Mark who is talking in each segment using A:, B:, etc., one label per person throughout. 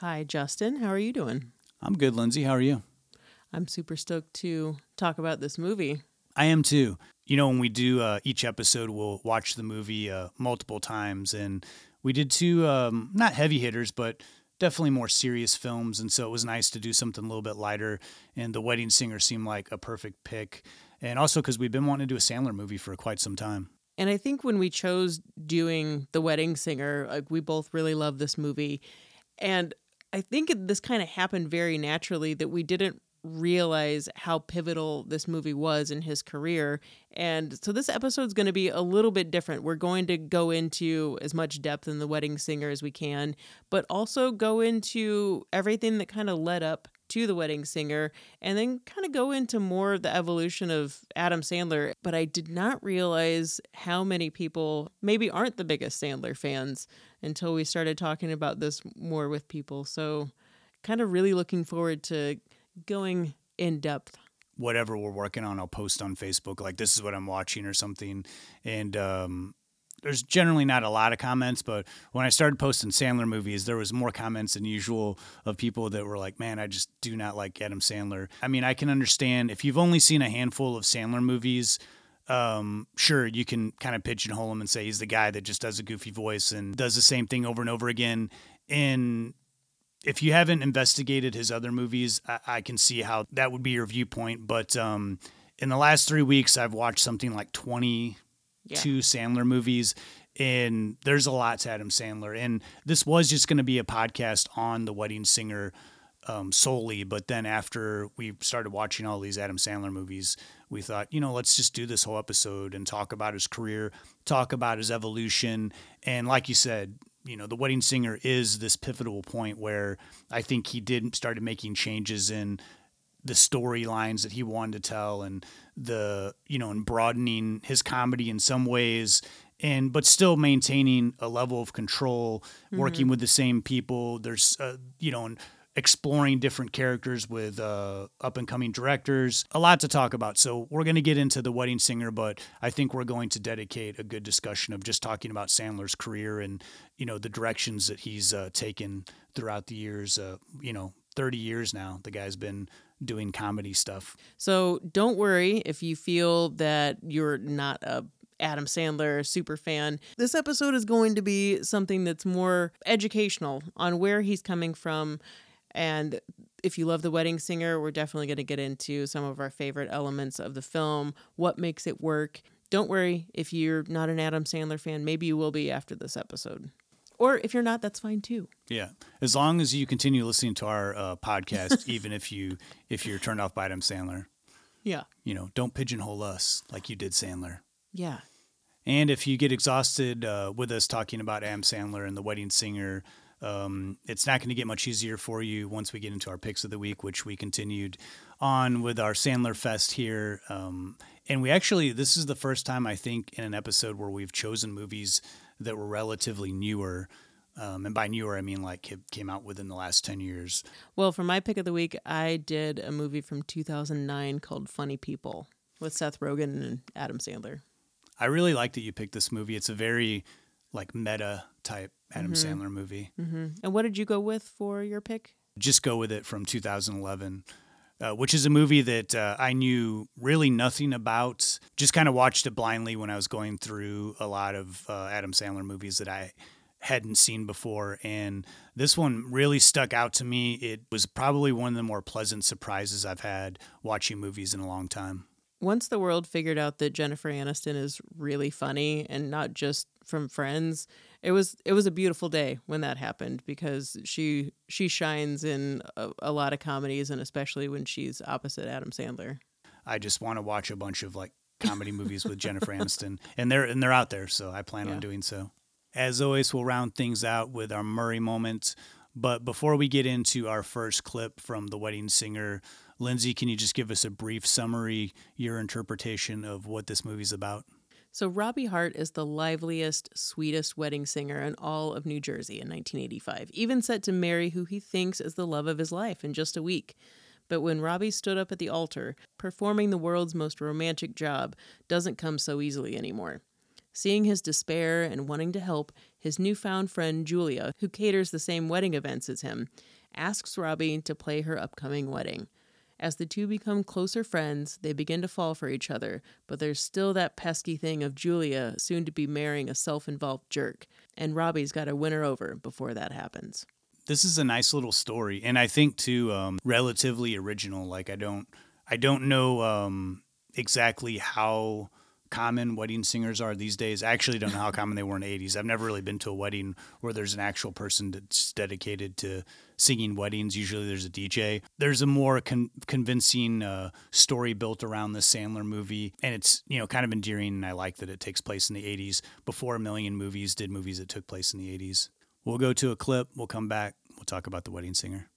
A: Hi, Justin. How are you doing?
B: I'm good, Lindsay. How are you?
A: I'm super stoked to talk about this movie.
B: I am too. You know, when we do uh, each episode, we'll watch the movie uh, multiple times, and we did two um, not heavy hitters, but definitely more serious films. And so it was nice to do something a little bit lighter. And The Wedding Singer seemed like a perfect pick, and also because we've been wanting to do a Sandler movie for quite some time.
A: And I think when we chose doing The Wedding Singer, like we both really love this movie. And I think this kind of happened very naturally that we didn't realize how pivotal this movie was in his career. And so this episode is going to be a little bit different. We're going to go into as much depth in The Wedding Singer as we can, but also go into everything that kind of led up to the wedding singer and then kind of go into more of the evolution of Adam Sandler. But I did not realize how many people maybe aren't the biggest Sandler fans until we started talking about this more with people. So, kind of really looking forward to going in depth.
B: Whatever we're working on, I'll post on Facebook like this is what I'm watching or something. And um, there's generally not a lot of comments, but when I started posting Sandler movies, there was more comments than usual of people that were like, "Man, I just do not like Adam Sandler." I mean, I can understand if you've only seen a handful of Sandler movies. Um, sure, you can kind of pigeonhole him and say he's the guy that just does a goofy voice and does the same thing over and over again. And if you haven't investigated his other movies, I, I can see how that would be your viewpoint. But um, in the last three weeks, I've watched something like 20 yeah. two Sandler movies. And there's a lot to Adam Sandler. And this was just going to be a podcast on The Wedding Singer um, solely. But then after we started watching all these Adam Sandler movies, we thought, you know, let's just do this whole episode and talk about his career, talk about his evolution. And like you said, you know, The Wedding Singer is this pivotal point where I think he did started making changes in the storylines that he wanted to tell and the you know and broadening his comedy in some ways and but still maintaining a level of control mm-hmm. working with the same people there's uh, you know and exploring different characters with uh, up and coming directors a lot to talk about so we're going to get into the wedding singer but i think we're going to dedicate a good discussion of just talking about sandler's career and you know the directions that he's uh, taken throughout the years uh, you know 30 years now the guy's been doing comedy stuff.
A: So don't worry if you feel that you're not a Adam Sandler super fan. This episode is going to be something that's more educational on where he's coming from. And if you love The Wedding Singer, we're definitely going to get into some of our favorite elements of the film, what makes it work. Don't worry if you're not an Adam Sandler fan, maybe you will be after this episode. Or if you're not, that's fine too.
B: Yeah, as long as you continue listening to our uh, podcast, even if you if you're turned off by Adam Sandler.
A: Yeah.
B: You know, don't pigeonhole us like you did Sandler.
A: Yeah.
B: And if you get exhausted uh, with us talking about Adam Sandler and The Wedding Singer, um, it's not going to get much easier for you once we get into our picks of the week, which we continued on with our Sandler Fest here. Um, and we actually, this is the first time I think in an episode where we've chosen movies that were relatively newer. Um, and by newer, I mean like it came out within the last 10 years.
A: Well, for my pick of the week, I did a movie from 2009 called Funny People with Seth Rogen and Adam Sandler.
B: I really like that you picked this movie. It's a very like meta type Adam mm-hmm. Sandler movie.
A: Mm-hmm. And what did you go with for your pick?
B: Just go with it from 2011 uh, which is a movie that uh, I knew really nothing about. Just kind of watched it blindly when I was going through a lot of uh, Adam Sandler movies that I hadn't seen before. And this one really stuck out to me. It was probably one of the more pleasant surprises I've had watching movies in a long time.
A: Once the world figured out that Jennifer Aniston is really funny and not just from Friends, it was it was a beautiful day when that happened because she she shines in a, a lot of comedies and especially when she's opposite Adam Sandler.
B: I just want to watch a bunch of like comedy movies with Jennifer Aniston, and they're and they're out there, so I plan yeah. on doing so. As always, we'll round things out with our Murray moment. But before we get into our first clip from The Wedding Singer, Lindsay, can you just give us a brief summary, your interpretation of what this movie's about?
A: So, Robbie Hart is the liveliest, sweetest wedding singer in all of New Jersey in 1985, even set to marry who he thinks is the love of his life in just a week. But when Robbie stood up at the altar, performing the world's most romantic job doesn't come so easily anymore. Seeing his despair and wanting to help, his newfound friend Julia, who caters the same wedding events as him, asks Robbie to play her upcoming wedding. As the two become closer friends, they begin to fall for each other, but there's still that pesky thing of Julia soon to be marrying a self involved jerk, and Robbie's got to win her over before that happens.
B: This is a nice little story, and I think too um, relatively original. Like I don't, I don't know um, exactly how common wedding singers are these days. I actually don't know how common they were in the 80s. I've never really been to a wedding where there's an actual person that's dedicated to singing weddings. Usually there's a DJ. There's a more con- convincing uh, story built around the Sandler movie, and it's you know kind of endearing. And I like that it takes place in the 80s before a million movies did movies that took place in the 80s. We'll go to a clip. We'll come back. We'll talk about the wedding singer.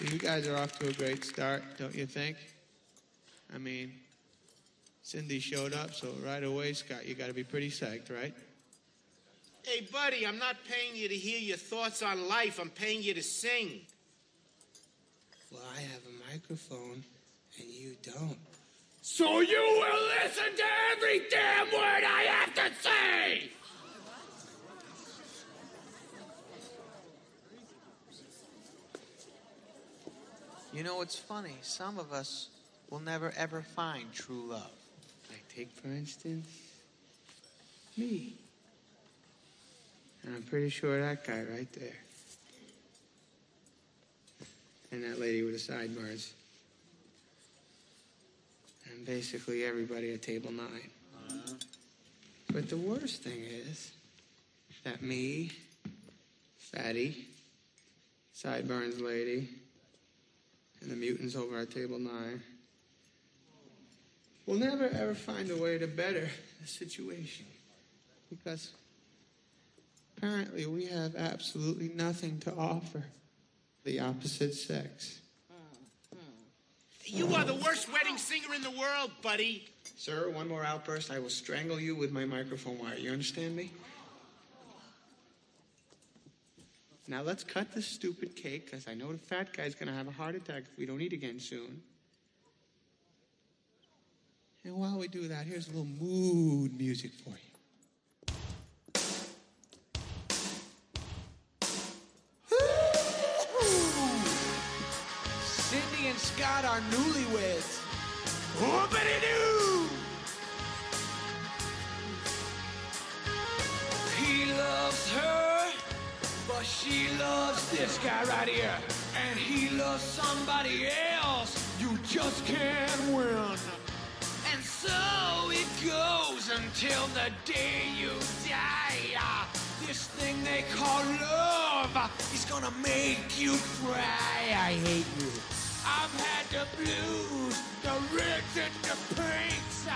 C: You guys are off to a great start, don't you think? I mean, Cindy showed up, so right away, Scott, you got to be pretty psyched, right?
D: Hey, buddy, I'm not paying you to hear your thoughts on life. I'm paying you to sing.
C: Well, I have a microphone, and you don't.
D: So you will listen to every damn word I have to say!
E: You know, it's funny. Some of us will never ever find true love.
C: Like, take for instance, me. And I'm pretty sure that guy right there. And that lady with the sideburns. And basically everybody at table 9 uh-huh. But the worst thing is that me, Fatty, Sideburns lady, and the mutants over at table nine will never ever find a way to better the situation. Because apparently we have absolutely nothing to offer the opposite sex.
D: You are the worst wedding singer in the world, buddy.
C: Sir, one more outburst, I will strangle you with my microphone wire. You understand me? Now let's cut this stupid cake, because I know the fat guy's going to have a heart attack if we don't eat again soon. And while we do that, here's a little mood music for you.
E: Cindy and Scott are newlyweds.
D: Whoopity-doo!
E: He loves her, but she loves this guy right here. And he loves somebody else. You just can't win. Until the day you die. This thing they call love is gonna make you cry. I hate you. I've had the blues, the reds and the pinks.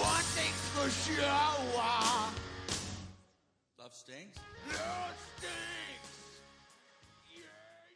E: One thing's for sure.
F: Love stinks.
E: Love stinks. Yeah,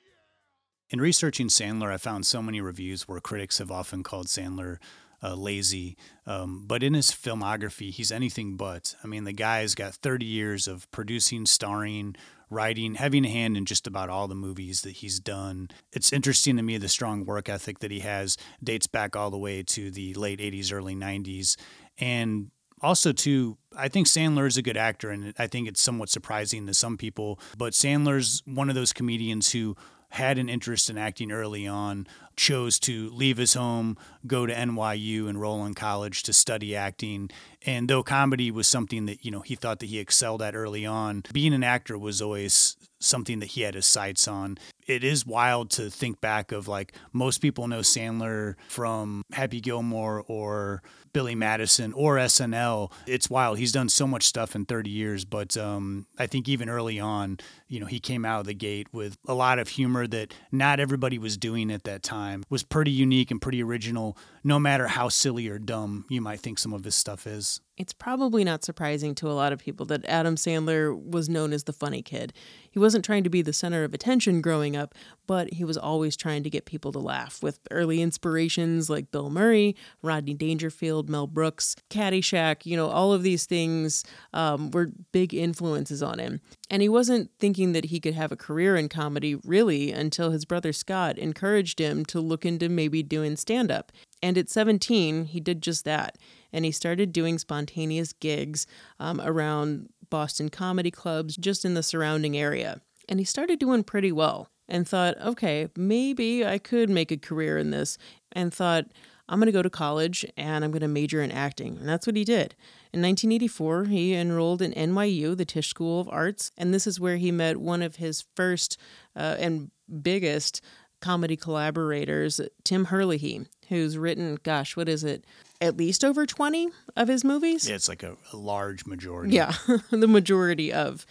E: yeah.
B: In researching Sandler, I found so many reviews where critics have often called Sandler uh, lazy. Um, but in his filmography, he's anything but. I mean, the guy's got 30 years of producing, starring, writing, having a hand in just about all the movies that he's done. It's interesting to me the strong work ethic that he has dates back all the way to the late 80s, early 90s. And also too i think sandler is a good actor and i think it's somewhat surprising to some people but sandler's one of those comedians who had an interest in acting early on chose to leave his home go to nyu enroll in college to study acting. And though comedy was something that you know he thought that he excelled at early on being an actor was always something that he had his sights on. It is wild to think back of like most people know sandler from happy gilmore or Billy Madison or SNL. It's wild. He's done so much stuff in 30 years, but um, I think even early on, you know, he came out of the gate with a lot of humor that not everybody was doing at that time. Was pretty unique and pretty original, no matter how silly or dumb you might think some of his stuff is.
A: It's probably not surprising to a lot of people that Adam Sandler was known as the funny kid. He wasn't trying to be the center of attention growing up, but he was always trying to get people to laugh with early inspirations like Bill Murray, Rodney Dangerfield, Mel Brooks, Caddyshack. You know, all of these things um, were big influences on him. And he wasn't thinking that he could have a career in comedy really until his brother Scott encouraged him to look into maybe doing stand up. And at 17, he did just that. And he started doing spontaneous gigs um, around Boston comedy clubs just in the surrounding area. And he started doing pretty well and thought, okay, maybe I could make a career in this. And thought, I'm going to go to college and I'm going to major in acting. And that's what he did. In 1984, he enrolled in NYU, the Tisch School of Arts. And this is where he met one of his first uh, and biggest comedy collaborators, Tim Herlihy, who's written, gosh, what is it? At least over 20 of his movies?
B: Yeah, it's like a, a large majority.
A: Yeah, the majority of.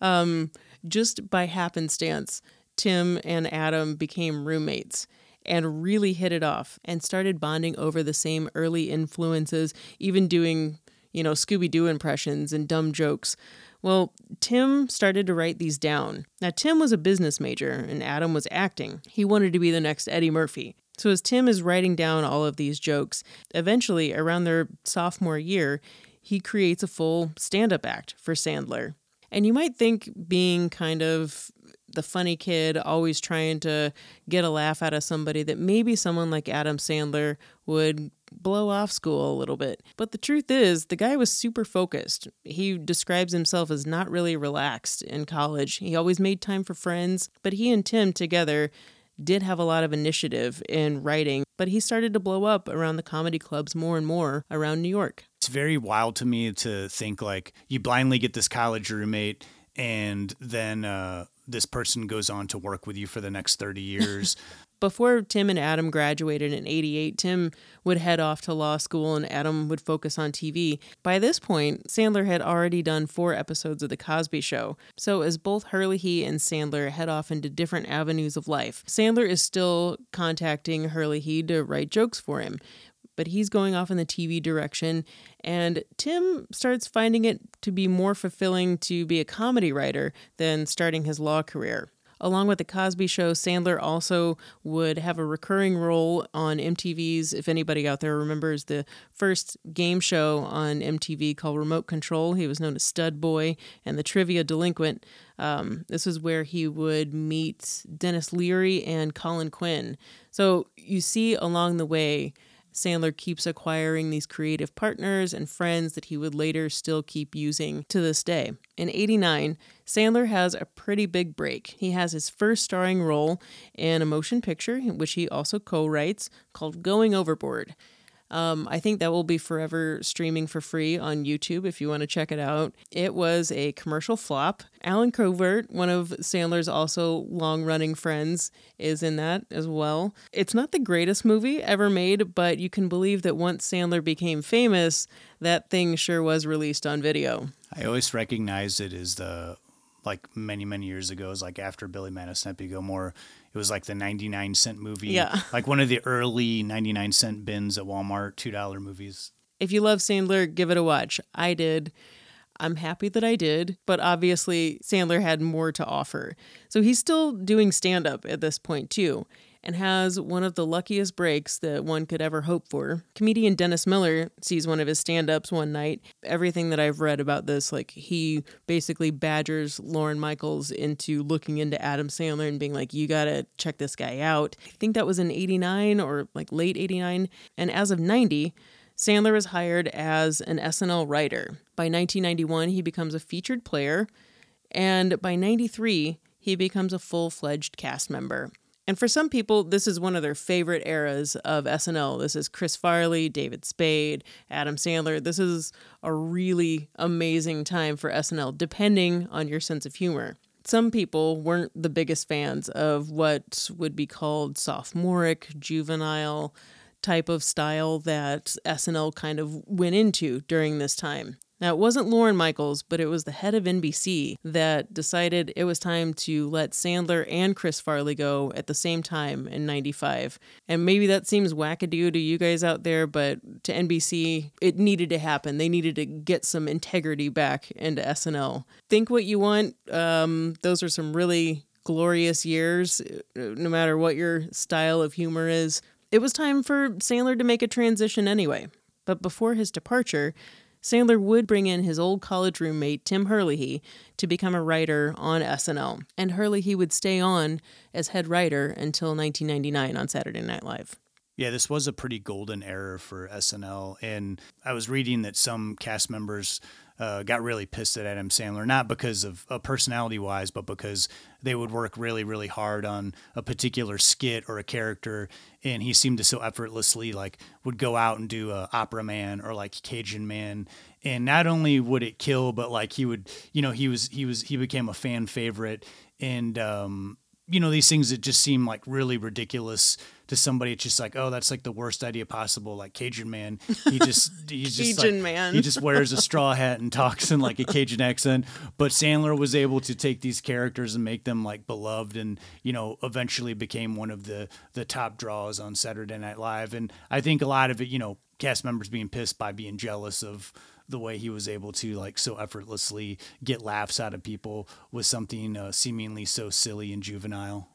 A: Um, just by happenstance, Tim and Adam became roommates and really hit it off and started bonding over the same early influences, even doing, you know, Scooby Doo impressions and dumb jokes. Well, Tim started to write these down. Now, Tim was a business major and Adam was acting. He wanted to be the next Eddie Murphy. So, as Tim is writing down all of these jokes, eventually, around their sophomore year, he creates a full stand up act for Sandler. And you might think being kind of the funny kid, always trying to get a laugh out of somebody, that maybe someone like Adam Sandler would blow off school a little bit. But the truth is, the guy was super focused. He describes himself as not really relaxed in college. He always made time for friends, but he and Tim together did have a lot of initiative in writing, but he started to blow up around the comedy clubs more and more around New York.
B: It's very wild to me to think like you blindly get this college roommate and then uh, this person goes on to work with you for the next 30 years.
A: Before Tim and Adam graduated in 88, Tim would head off to law school and Adam would focus on TV. By this point, Sandler had already done four episodes of The Cosby Show. So, as both Herlihy and Sandler head off into different avenues of life, Sandler is still contacting Herlihy to write jokes for him but he's going off in the TV direction. And Tim starts finding it to be more fulfilling to be a comedy writer than starting his law career. Along with The Cosby Show, Sandler also would have a recurring role on MTV's, if anybody out there remembers the first game show on MTV called Remote Control. He was known as Stud Boy and the Trivia Delinquent. Um, this is where he would meet Denis Leary and Colin Quinn. So you see along the way, Sandler keeps acquiring these creative partners and friends that he would later still keep using to this day. In 89, Sandler has a pretty big break. He has his first starring role in a motion picture, which he also co writes, called Going Overboard. Um, I think that will be forever streaming for free on YouTube if you want to check it out. It was a commercial flop. Allen Covert, one of Sandler's also long running friends, is in that as well. It's not the greatest movie ever made, but you can believe that once Sandler became famous, that thing sure was released on video.
B: I always recognize it as the like many many years ago, was like after Billy Madison Happy Gilmore. It was like the ninety nine cent movie,
A: Yeah.
B: like one of the early ninety nine cent bins at Walmart, two dollar movies.
A: If you love Sandler, give it a watch. I did. I'm happy that I did, but obviously Sandler had more to offer. So he's still doing stand up at this point too and has one of the luckiest breaks that one could ever hope for. Comedian Dennis Miller sees one of his stand ups one night. Everything that I've read about this, like he basically badgers Lorne Michaels into looking into Adam Sandler and being like, you gotta check this guy out. I think that was in 89 or like late 89. And as of 90, Sandler is hired as an SNL writer. By 1991, he becomes a featured player, and by 93, he becomes a full fledged cast member. And for some people, this is one of their favorite eras of SNL. This is Chris Farley, David Spade, Adam Sandler. This is a really amazing time for SNL, depending on your sense of humor. Some people weren't the biggest fans of what would be called sophomoric, juvenile type of style that SNL kind of went into during this time. Now, it wasn't Lorne Michaels, but it was the head of NBC that decided it was time to let Sandler and Chris Farley go at the same time in 95. And maybe that seems wackadoo to you guys out there, but to NBC, it needed to happen. They needed to get some integrity back into SNL. Think what you want. Um, those are some really glorious years, no matter what your style of humor is. It was time for Sandler to make a transition anyway. But before his departure, Sandler would bring in his old college roommate, Tim Herlihy, to become a writer on SNL, and Herlihy would stay on as head writer until 1999 on Saturday Night Live.
B: Yeah, this was a pretty golden era for SNL. And I was reading that some cast members uh, got really pissed at Adam Sandler, not because of uh, personality wise, but because they would work really, really hard on a particular skit or a character. And he seemed to so effortlessly like would go out and do a opera man or like Cajun man. And not only would it kill, but like he would, you know, he was, he was, he became a fan favorite. And, um, you know, these things that just seem like really ridiculous to somebody. It's just like, oh, that's like the worst idea possible. Like Cajun man, he just he's just
A: Cajun
B: like,
A: man.
B: he just wears a straw hat and talks in like a Cajun accent. But Sandler was able to take these characters and make them like beloved, and you know, eventually became one of the the top draws on Saturday Night Live. And I think a lot of it, you know, cast members being pissed by being jealous of the way he was able to like so effortlessly get laughs out of people with something uh, seemingly so silly and juvenile.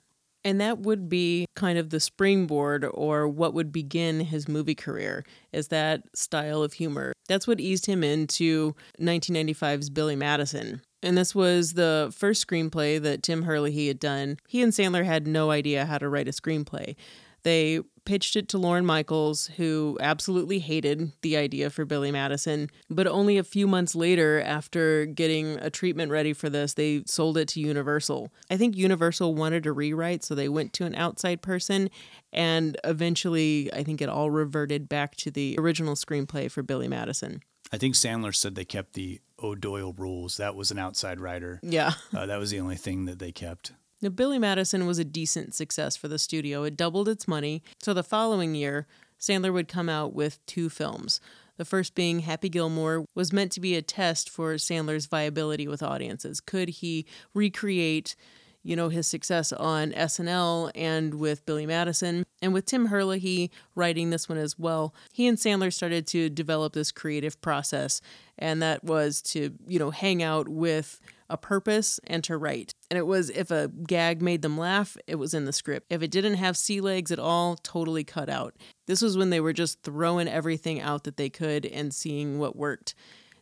A: And that would be kind of the springboard or what would begin his movie career is that style of humor. That's what eased him into 1995's Billy Madison. And this was the first screenplay that Tim Herlihy had done. He and Sandler had no idea how to write a screenplay. They pitched it to Lorne Michaels, who absolutely hated the idea for Billy Madison. But only a few months later, after getting a treatment ready for this, they sold it to Universal. I think Universal wanted a rewrite, so they went to an outside person. And eventually, I think it all reverted back to the original screenplay for Billy Madison.
B: I think Sandler said they kept the O'Doyle rules. That was an outside writer.
A: Yeah.
B: Uh, that was the only thing that they kept.
A: Now, Billy Madison was a decent success for the studio. It doubled its money. So the following year, Sandler would come out with two films. The first being Happy Gilmore was meant to be a test for Sandler's viability with audiences. Could he recreate, you know, his success on SNL and with Billy Madison? And with Tim Herlihy writing this one as well, he and Sandler started to develop this creative process, and that was to, you know, hang out with a purpose and to write. And it was if a gag made them laugh, it was in the script. If it didn't have sea legs at all, totally cut out. This was when they were just throwing everything out that they could and seeing what worked.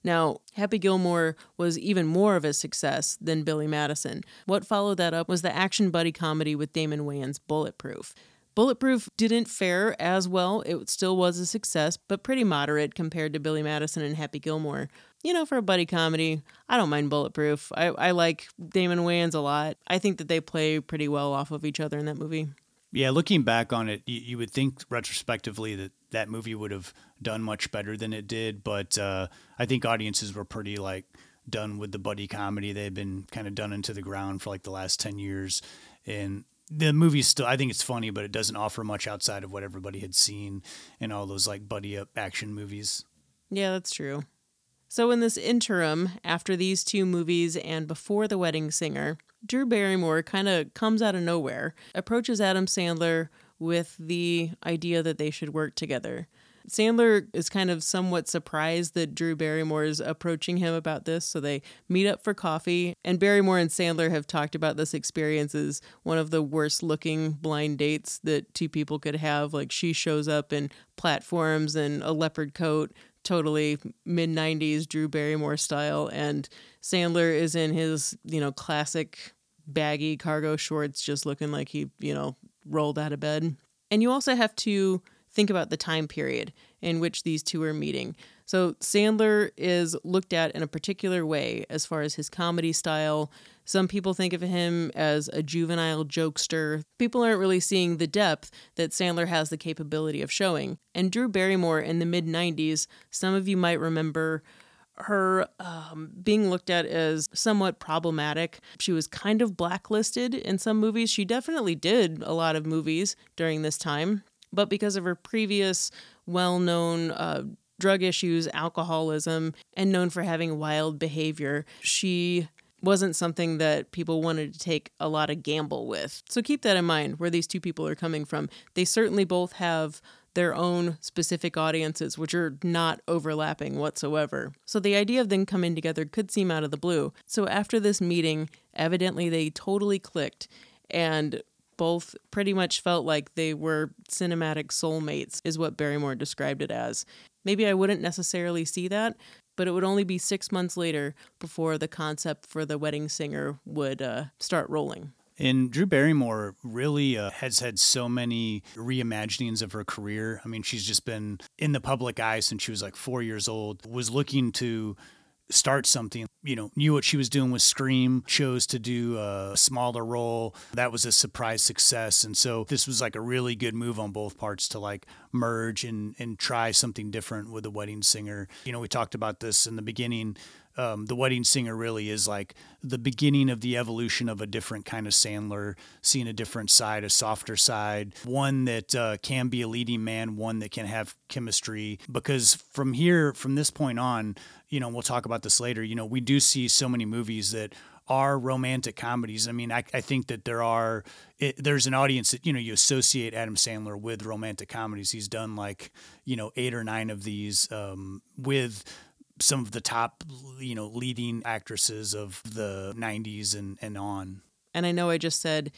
A: Now, Happy Gilmore was even more of a success than Billy Madison. What followed that up was the action buddy comedy with Damon Wayans, Bulletproof. Bulletproof didn't fare as well. It still was a success, but pretty moderate compared to Billy Madison and Happy Gilmore. You know, for a buddy comedy, I don't mind Bulletproof. I, I like Damon Wayans a lot. I think that they play pretty well off of each other in that movie.
B: Yeah, looking back on it, you, you would think retrospectively that that movie would have done much better than it did. But uh, I think audiences were pretty like done with the buddy comedy. They've been kind of done into the ground for like the last 10 years. And the movie's still, I think it's funny, but it doesn't offer much outside of what everybody had seen in all those like buddy up action movies.
A: Yeah, that's true. So, in this interim, after these two movies and before The Wedding Singer, Drew Barrymore kind of comes out of nowhere, approaches Adam Sandler with the idea that they should work together. Sandler is kind of somewhat surprised that Drew Barrymore is approaching him about this, so they meet up for coffee. And Barrymore and Sandler have talked about this experience as one of the worst looking blind dates that two people could have. Like she shows up in platforms and a leopard coat, totally mid 90s Drew Barrymore style, and Sandler is in his, you know, classic baggy cargo shorts, just looking like he, you know, rolled out of bed. And you also have to think about the time period in which these two are meeting. So Sandler is looked at in a particular way as far as his comedy style. Some people think of him as a juvenile jokester. People aren't really seeing the depth that Sandler has the capability of showing. And Drew Barrymore in the mid 90s, some of you might remember her um, being looked at as somewhat problematic. She was kind of blacklisted in some movies. She definitely did a lot of movies during this time, but because of her previous well known uh, drug issues, alcoholism, and known for having wild behavior. She wasn't something that people wanted to take a lot of gamble with. So keep that in mind where these two people are coming from. They certainly both have their own specific audiences, which are not overlapping whatsoever. So the idea of them coming together could seem out of the blue. So after this meeting, evidently they totally clicked and both pretty much felt like they were cinematic soulmates, is what Barrymore described it as. Maybe I wouldn't necessarily see that, but it would only be six months later before the concept for the wedding singer would uh, start rolling.
B: And Drew Barrymore really uh, has had so many reimaginings of her career. I mean, she's just been in the public eye since she was like four years old, was looking to start something. You know, knew what she was doing with Scream, chose to do a smaller role. That was a surprise success. And so this was like a really good move on both parts to like merge and, and try something different with the wedding singer. You know, we talked about this in the beginning um, the wedding singer really is like the beginning of the evolution of a different kind of Sandler, seeing a different side, a softer side, one that uh, can be a leading man, one that can have chemistry. Because from here, from this point on, you know, we'll talk about this later. You know, we do see so many movies that are romantic comedies. I mean, I, I think that there are it, there's an audience that you know you associate Adam Sandler with romantic comedies. He's done like you know eight or nine of these um, with some of the top, you know, leading actresses of the 90s and, and on.
A: And I know I just said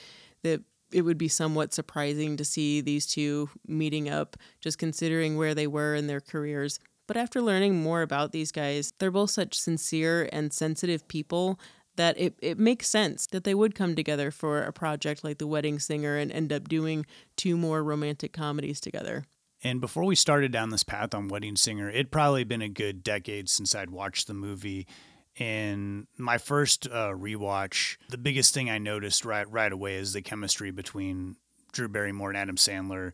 A: that it would be somewhat surprising to see these two meeting up, just considering where they were in their careers. But after learning more about these guys, they're both such sincere and sensitive people that it, it makes sense that they would come together for a project like The Wedding Singer and end up doing two more romantic comedies together.
B: And before we started down this path on Wedding Singer, it'd probably been a good decade since I'd watched the movie. And my first uh, rewatch, the biggest thing I noticed right right away is the chemistry between Drew Barrymore and Adam Sandler.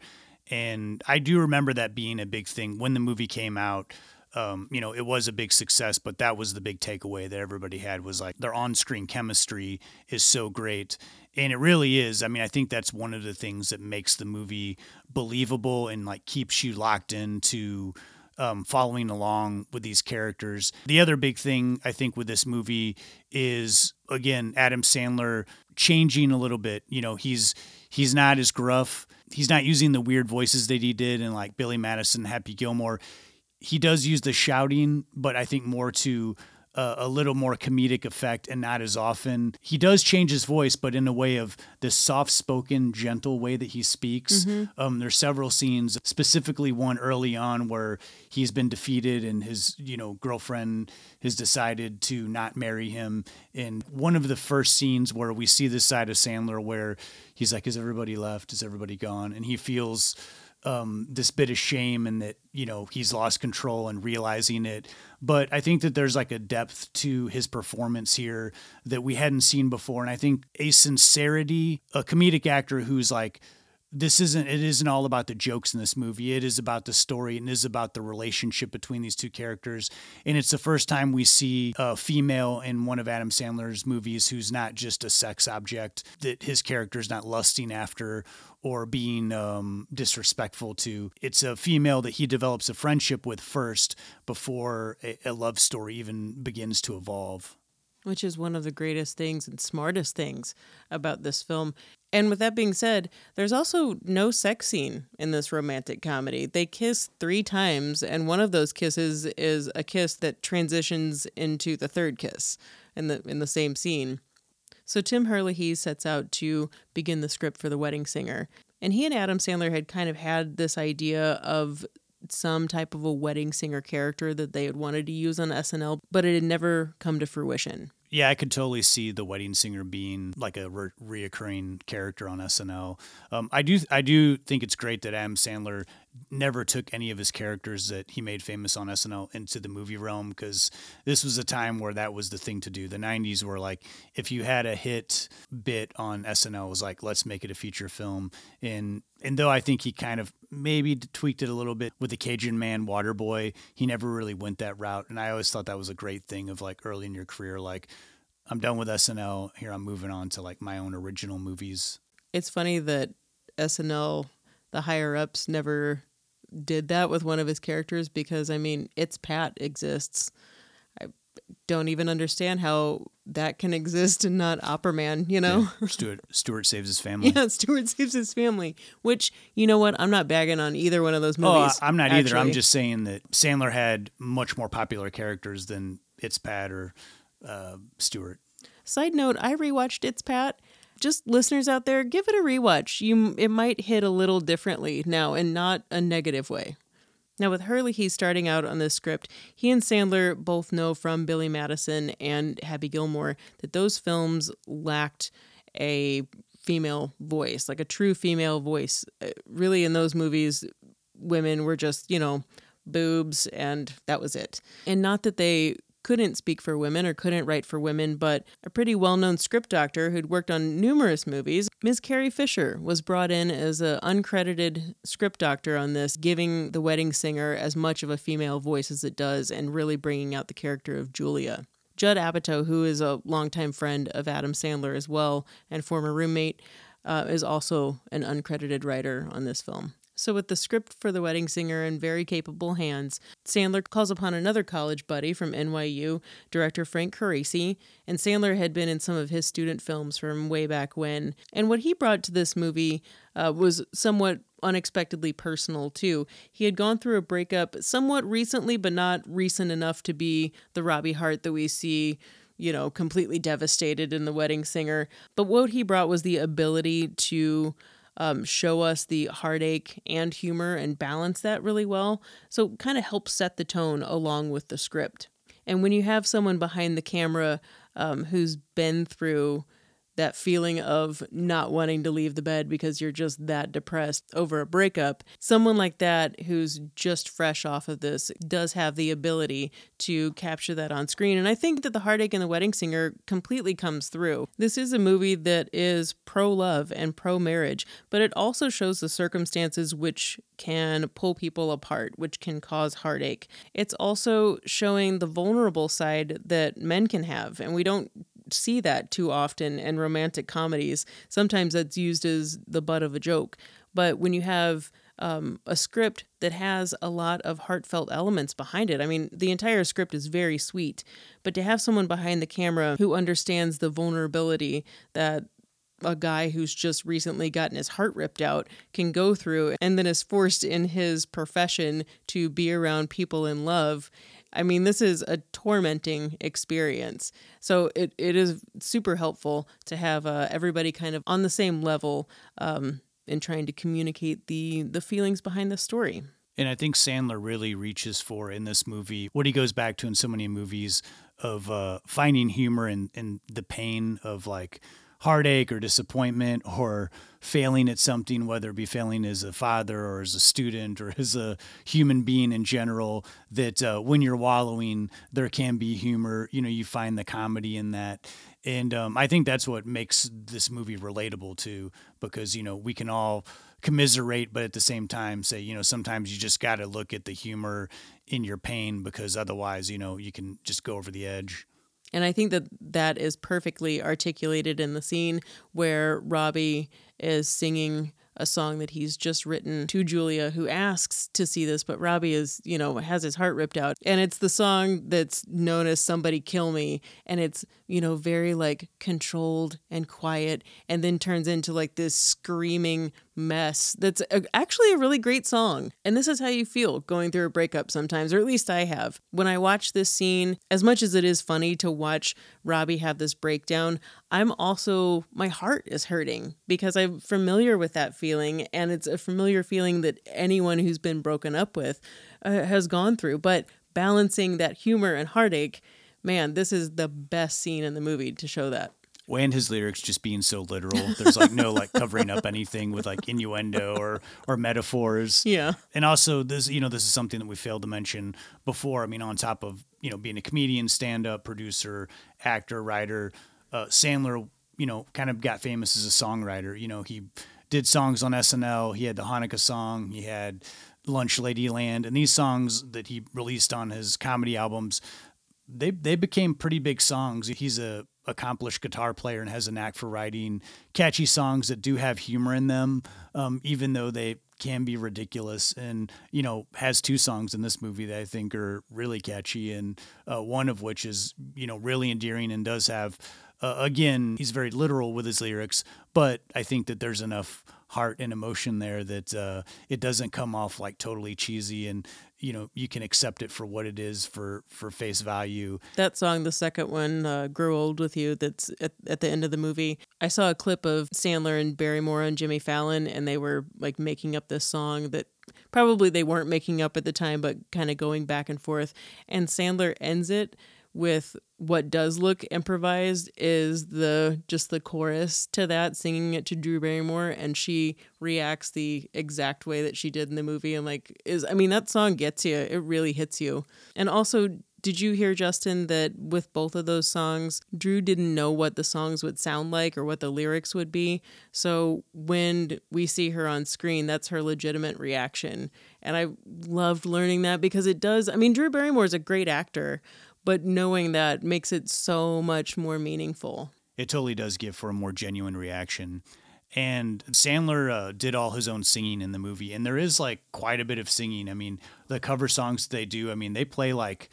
B: And I do remember that being a big thing when the movie came out. Um, you know, it was a big success, but that was the big takeaway that everybody had was like their on screen chemistry is so great. And it really is. I mean, I think that's one of the things that makes the movie believable and like keeps you locked into um, following along with these characters. The other big thing I think with this movie is again Adam Sandler changing a little bit. You know, he's he's not as gruff. He's not using the weird voices that he did in like Billy Madison, Happy Gilmore. He does use the shouting, but I think more to a, a little more comedic effect and not as often. He does change his voice, but in a way of this soft spoken, gentle way that he speaks. Mm-hmm. Um, there's several scenes, specifically one early on where he's been defeated and his, you know, girlfriend has decided to not marry him. And one of the first scenes where we see this side of Sandler where he's like, Is everybody left? Is everybody gone? And he feels um, this bit of shame and that you know he's lost control and realizing it. But I think that there's like a depth to his performance here that we hadn't seen before, and I think a sincerity, a comedic actor who's like this isn't it isn't all about the jokes in this movie. It is about the story and is about the relationship between these two characters. And it's the first time we see a female in one of adam sandler's movies who's not just a sex object that his character is not lusting after or being um, disrespectful to. It's a female that he develops a friendship with first before a, a love story even begins to evolve.
A: Which is one of the greatest things and smartest things about this film. And with that being said, there's also no sex scene in this romantic comedy. They kiss three times, and one of those kisses is a kiss that transitions into the third kiss in the in the same scene. So Tim Herlihy sets out to begin the script for The Wedding Singer, and he and Adam Sandler had kind of had this idea of some type of a wedding singer character that they had wanted to use on SNL, but it had never come to fruition.
B: Yeah, I could totally see the wedding singer being like a re- reoccurring character on SNL. Um, I do, I do think it's great that Adam Sandler never took any of his characters that he made famous on SNL into the movie realm because this was a time where that was the thing to do. The 90s were like, if you had a hit bit on SNL, it was like, let's make it a feature film. And and though I think he kind of maybe tweaked it a little bit with the Cajun Man, Waterboy, he never really went that route. And I always thought that was a great thing of like early in your career, like I'm done with SNL. Here I'm moving on to like my own original movies.
A: It's funny that SNL, the higher ups, never did that with one of his characters because I mean, it's Pat exists. I don't even understand how that can exist and not Opera Man, you know?
B: Stuart Stuart saves his family.
A: Yeah, Stuart saves his family, which, you know what? I'm not bagging on either one of those
B: Oh,
A: movies.
B: I- I'm not either. I'm just saying that Sandler had much more popular characters than It's Pat or uh, Stuart.
A: Side note, I rewatched It's Pat. Just listeners out there, give it a rewatch. You it might hit a little differently now and not a negative way. Now with Herlihy he's starting out on this script. He and Sandler both know from Billy Madison and Happy Gilmore that those films lacked a female voice, like a true female voice. Uh, Really in those movies women were just, you know, boobs and that was it. And not that they couldn't speak for women or couldn't write for women, but a pretty well known script doctor who'd worked on numerous movies, Ms. Carrie Fisher, was brought in as an uncredited script doctor on this, giving The Wedding Singer as much of a female voice as it does and really bringing out the character of Julia. Judd Apatow, who is a longtime friend of Adam Sandler as well and former roommate, uh, is also an uncredited writer on this film. So, with the script for The Wedding Singer in very capable hands, Sandler calls upon another college buddy from NYU, director Frank Coraci, and Sandler had been in some of his student films from way back when. And what he brought to this movie uh, was somewhat unexpectedly personal, too. He had gone through a breakup somewhat recently, but not recent enough to be the Robbie Hart that we see you know, completely devastated in The Wedding Singer. But what he brought was the ability to um, show us the heartache and humor and balance that really well. So, kind of helps set the tone along with the script. And when you have someone behind the camera um, who's been through that feeling of not wanting to leave the bed because you're just that depressed over a breakup, someone like that who's just fresh off of this does have the ability to capture that on screen. And I think that The Heartache and the Wedding Singer completely comes through. This is a movie that is pro love and pro marriage, but it also shows the circumstances which can pull people apart, which can cause heartache. It's also showing the vulnerable side that men can have, and we don't see that too often in romantic comedies. Sometimes that's used as the butt of a joke. But when you have um, a script that has a lot of heartfelt elements behind it, I mean, the entire script is very sweet. But to have someone behind the camera who understands the vulnerability that a guy who's just recently gotten his heart ripped out can go through and then is forced in his profession to be around people in love. I mean, this is a tormenting experience. So it, it is super helpful to have uh, everybody kind of on the same level um, in trying to communicate the the feelings behind the story.
B: And I think Sandler really reaches for in this movie what he goes back to in so many movies of uh, finding humor in, in the pain of like heartache or disappointment or failing at something, whether it be failing as a father or as a student or as a human being in general, that uh, when you're wallowing, there can be humor. You know, you find the comedy in that. And um, I think that's what makes this movie relatable too, because, you know, we can all commiserate, but at the same time say, you know, sometimes you just got to look at the humor in your pain because otherwise, you know, you can just go over the edge.
A: And I think that that is perfectly articulated in the scene where Robbie is singing a song that he's just written to Julia, who asks to see this, but Robbie is, you know, has his heart ripped out. And it's the song that's known as Somebody Kill Me. And it's, you know, very like controlled and quiet, and then turns into like this screaming mess that's a, actually a really great song. And this is how you feel going through a breakup sometimes, or at least I have. When I watch this scene, as much as it is funny to watch Robbie have this breakdown, I'm also, my heart is hurting because I'm familiar with that feeling. And it's a familiar feeling that anyone who's been broken up with uh, has gone through. But balancing that humor and heartache, man, this is the best scene in the movie to show that.
B: And his lyrics just being so literal. There's like no like covering up anything with like innuendo or or metaphors.
A: Yeah.
B: And also this, you know, this is something that we failed to mention before. I mean, on top of you know being a comedian, stand-up, producer, actor, writer, uh, Sandler, you know, kind of got famous as a songwriter. You know, he did songs on SNL. He had the Hanukkah song. He had Lunch Lady Land, and these songs that he released on his comedy albums they they became pretty big songs. He's a accomplished guitar player and has a knack for writing catchy songs that do have humor in them, um, even though they can be ridiculous and you know has two songs in this movie that I think are really catchy and uh, one of which is you know really endearing and does have uh, again he's very literal with his lyrics but I think that there's enough heart and emotion there that uh, it doesn't come off like totally cheesy and you know you can accept it for what it is for for face value
A: That song, the second one, uh, "Grow Old with You," that's at, at the end of the movie. I saw a clip of Sandler and Barrymore and Jimmy Fallon, and they were like making up this song that probably they weren't making up at the time, but kind of going back and forth. And Sandler ends it with what does look improvised is the just the chorus to that singing it to Drew Barrymore and she reacts the exact way that she did in the movie and like is I mean that song gets you. It really hits you. And also did you hear Justin that with both of those songs Drew didn't know what the songs would sound like or what the lyrics would be? So when we see her on screen that's her legitimate reaction. And I loved learning that because it does I mean Drew Barrymore is a great actor but knowing that makes it so much more meaningful.
B: it totally does give for a more genuine reaction. And Sandler uh, did all his own singing in the movie, and there is like quite a bit of singing. I mean, the cover songs they do, I mean, they play like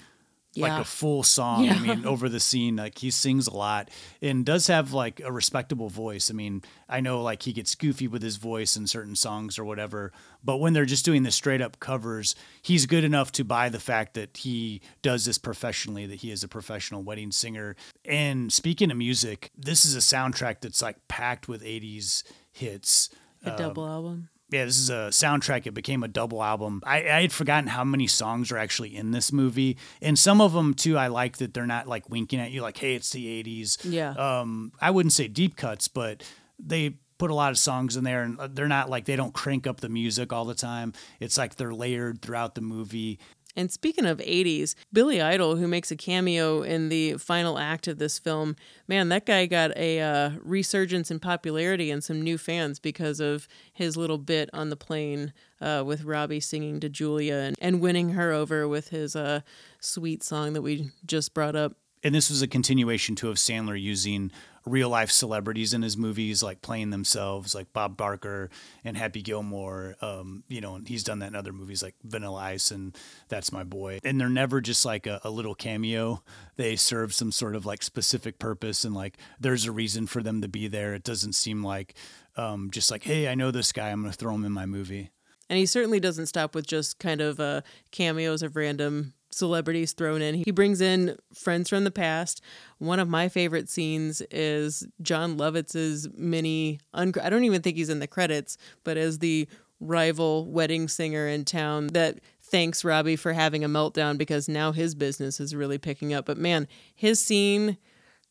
A: Yeah.
B: like a full song.
A: Yeah.
B: I mean, over the scene, like he sings a lot and does have like a respectable voice. I mean, I know like he gets goofy with his voice in certain songs or whatever, but when they're just doing the straight up covers, he's good enough to buy the fact that he does this professionally, that he is a professional wedding singer. And speaking of music, this is a soundtrack that's like packed with 80s hits.
A: A um, double album.
B: Yeah, this is a soundtrack. It became a double album. I, I had forgotten how many songs are actually in this movie, and some of them too. I like that they're not like winking at you, like, "Hey, it's the '80s."
A: Yeah.
B: Um, I wouldn't say deep cuts, but they put a lot of songs in there, and they're not like they don't crank up the music all the time. It's like they're layered throughout the movie.
A: And speaking of 80s, Billy Idol, who makes a cameo in the final act of this film, man, that guy got a uh, resurgence in popularity and some new fans because of his little bit on the plane uh, with Robbie singing to Julia and, and winning her over with his uh, sweet song that we just brought up.
B: and this was a continuation too of Sandler using real life celebrities in his movies, like playing themselves, like Bob Barker and Happy Gilmore. Um, you know, and he's done that in other movies like Vanilla Ice and That's My Boy. And they're never just like a, a little cameo. They serve some sort of like specific purpose and like there's a reason for them to be there. It doesn't seem like um, just like, hey, I know this guy, I'm going to throw him in my movie.
A: And he certainly doesn't stop with just kind of uh, cameos of random celebrities thrown in. He brings in friends from the past. One of my favorite scenes is Jon Lovitz's mini. Un- I don't even think he's in the credits, but as the rival wedding singer in town that thanks Robbie for having a meltdown because now his business is really picking up. But man, his scene,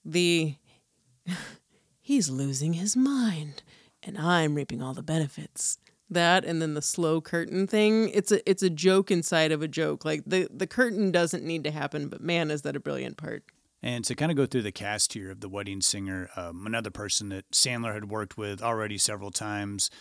A: the he's losing his mind and I'm reaping all the benefits. That and then the slow curtain thing. It's a it's a joke inside of a joke. Like the the curtain doesn't need to happen, but man, is that a brilliant part.
B: And to kind of go through the cast here of The Wedding Singer, um, another person that Sandler had worked with already several times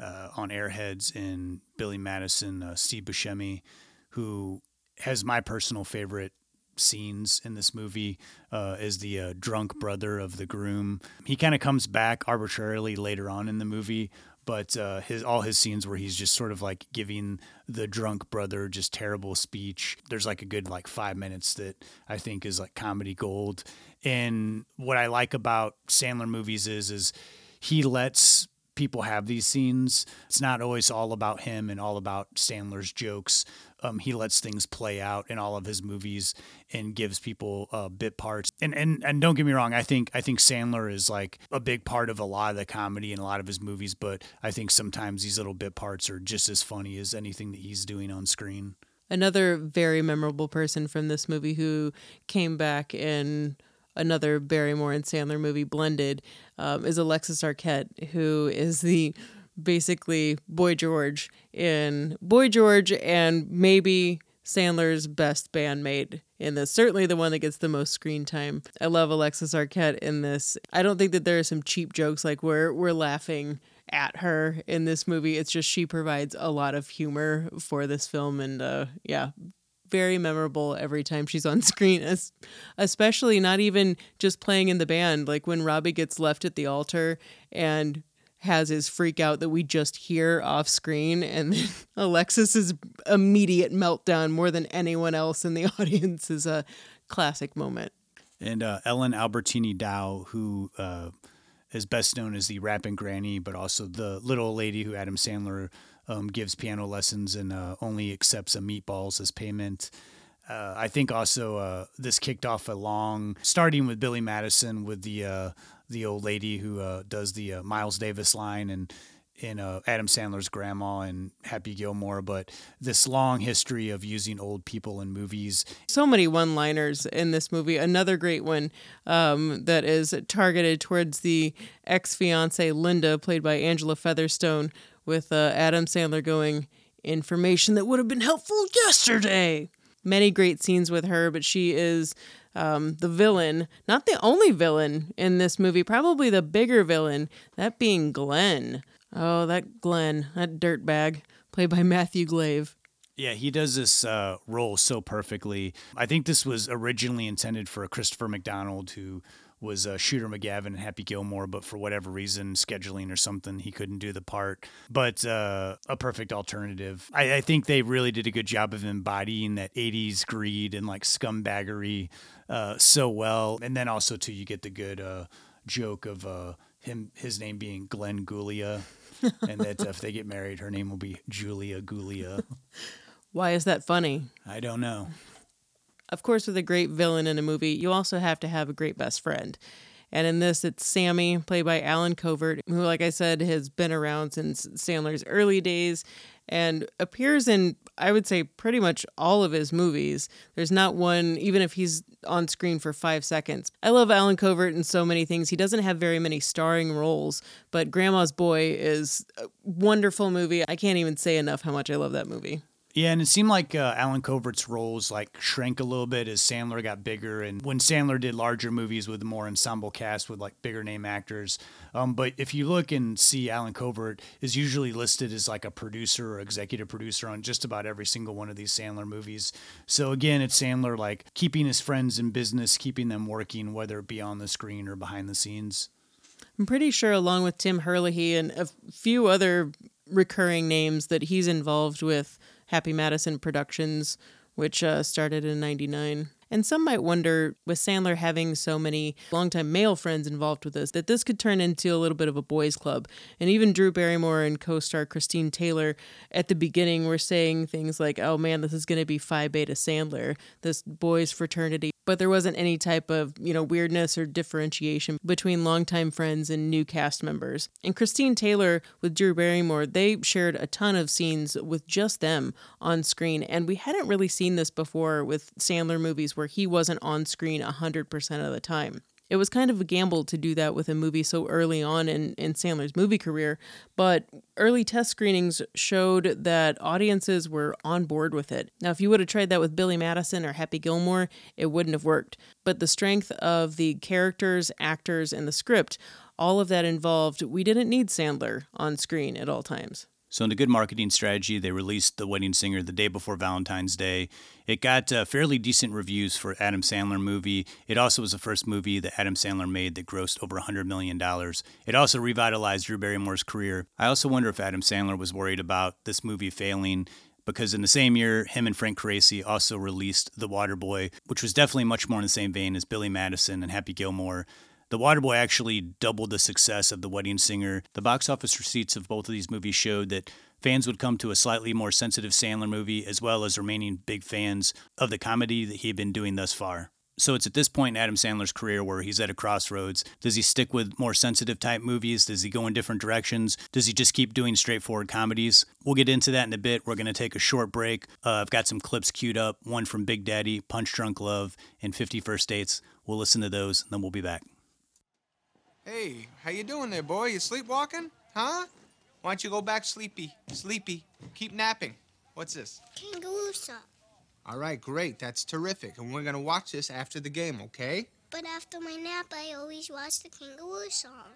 B: uh, on Airheads and Billy Madison, uh, Steve Buscemi, who has my personal favorite scenes in this movie uh, is the uh, drunk brother of the groom. He kind of comes back arbitrarily later on in the movie, but uh, his all his scenes where he's just sort of like giving the drunk brother just terrible speech. There's like a good like five minutes that I think is like comedy gold. And what I like about Sandler movies is is he lets people have these scenes. It's not always all about him and all about Sandler's jokes. Um, he lets things play out in all of his movies and gives people uh, bit parts. And, and and don't get me wrong, I think I think Sandler is like a big part of a lot of the comedy in a lot of his movies. But I think sometimes these little bit parts are just as funny as anything that he's doing on screen.
A: Another very memorable person from this movie who came back in another Barrymore and Sandler movie blended um, is Alexis Arquette, who is the basically Boy George in Boy George and maybe Sandler's best bandmate in this. Certainly the one that gets the most screen time. I love Alexis Arquette in this. I don't think that there are some cheap jokes like we're we're laughing at her in this movie. It's just she provides a lot of humor for this film and uh yeah, very memorable every time she's on screen es- especially not even just playing in the band like when Robbie gets left at the altar and has his freak out that we just hear off screen, and then Alexis's immediate meltdown more than anyone else in the audience is a classic moment.
B: And uh, Ellen Albertini Dow, who uh, is best known as the rapping granny, but also the little lady who Adam Sandler um, gives piano lessons and uh, only accepts a meatballs as payment. Uh, I think also uh, this kicked off a long, starting with Billy Madison with the uh, the old lady who uh, does the uh, Miles Davis line and in uh, Adam Sandler's grandma and Happy Gilmore, but this long history of using old people in movies.
A: So many one liners in this movie. Another great one um, that is targeted towards the ex fiancee Linda, played by Angela Featherstone, with uh, Adam Sandler going, Information that would have been helpful yesterday. Many great scenes with her, but she is um, the villain, not the only villain in this movie, probably the bigger villain, that being Glenn. Oh, that Glenn, that dirtbag, played by Matthew Glave.
B: Yeah, he does this uh, role so perfectly. I think this was originally intended for Christopher McDonald, who was uh, Shooter McGavin and Happy Gilmore, but for whatever reason, scheduling or something, he couldn't do the part. But uh, a perfect alternative. I, I, think they really did a good job of embodying that 80s greed and like scumbaggery uh, so well. And then also, too, you get the good uh, joke of uh, him, his name being Glenn Gulia. and that if they get married, her name will be Julia Gulia.
A: Why is that funny?
B: I don't know.
A: Of course, with a great villain in a movie, you also have to have a great best friend. And in this, it's Sammy, played by Allen Covert, who, like I said, has been around since Sandler's early days and appears in, I would say, pretty much all of his movies. There's not one, even if he's on screen for five seconds. I love Allen Covert in so many things. He doesn't have very many starring roles, but Grandma's Boy is a wonderful movie. I can't even say enough how much I love that movie.
B: Yeah, and it seemed like uh, Allen Covert's roles like shrank a little bit as Sandler got bigger, and when Sandler did larger movies with more ensemble cast with like bigger name actors. Um, but if you look and see Allen Covert is usually listed as like a producer or executive producer on just about every single one of these Sandler movies. So again, it's Sandler like keeping his friends in business, keeping them working, whether it be on the screen or behind the scenes.
A: I'm pretty sure, along with Tim Herlihy and a few other recurring names, that he's involved with Happy Madison Productions, which uh, started in 99. And some might wonder, with Sandler having so many longtime male friends involved with this, that this could turn into a little bit of a boys' club. And even Drew Barrymore and co star Christine Taylor at the beginning were saying things like, oh man, this is going to be Phi Beta Sandler, this boys' fraternity. But there wasn't any type of, you know, weirdness or differentiation between longtime friends and new cast members. And Christine Taylor with Drew Barrymore, they shared a ton of scenes with just them on screen. And we hadn't really seen this before with Sandler movies where he wasn't on screen 100% of the time. It was kind of a gamble to do that with a movie so early on in, in Sandler's movie career, but early test screenings showed that audiences were on board with it. Now, if you would have tried that with Billy Madison or Happy Gilmore, it wouldn't have worked. But the strength of the characters, actors, and the script, all of that involved, we didn't need Sandler on screen at all times.
B: So, in a good marketing strategy, they released The Wedding Singer the day before Valentine's Day. It got uh, fairly decent reviews for Adam Sandler movie. It also was the first movie that Adam Sandler made that grossed over $100 million. It also revitalized Drew Barrymore's career. I also wonder if Adam Sandler was worried about this movie failing because in the same year, him and Frank Coraci also released The Waterboy, which was definitely much more in the same vein as Billy Madison and Happy Gilmore. The Waterboy actually doubled the success of The Wedding Singer. The box office receipts of both of these movies showed that fans would come to a slightly more sensitive Sandler movie, as well as remaining big fans of the comedy that he had been doing thus far. So it's at this point in Adam Sandler's career where he's at a crossroads. Does he stick with more sensitive type movies? Does he go in different directions? Does he just keep doing straightforward comedies? We'll get into that in a bit. We're going to take a short break. Uh, I've got some clips queued up one from Big Daddy, Punch Drunk Love, and 50 First Dates. We'll listen to those, and then we'll be back.
C: Hey, how you doing there, boy? You sleepwalking? Huh? Why don't you go back sleepy? Sleepy. Keep napping. What's this?
G: Kangaroo song.
C: All right, great. That's terrific. And we're gonna watch this after the game, okay?
G: But after my nap, I always watch the kangaroo song.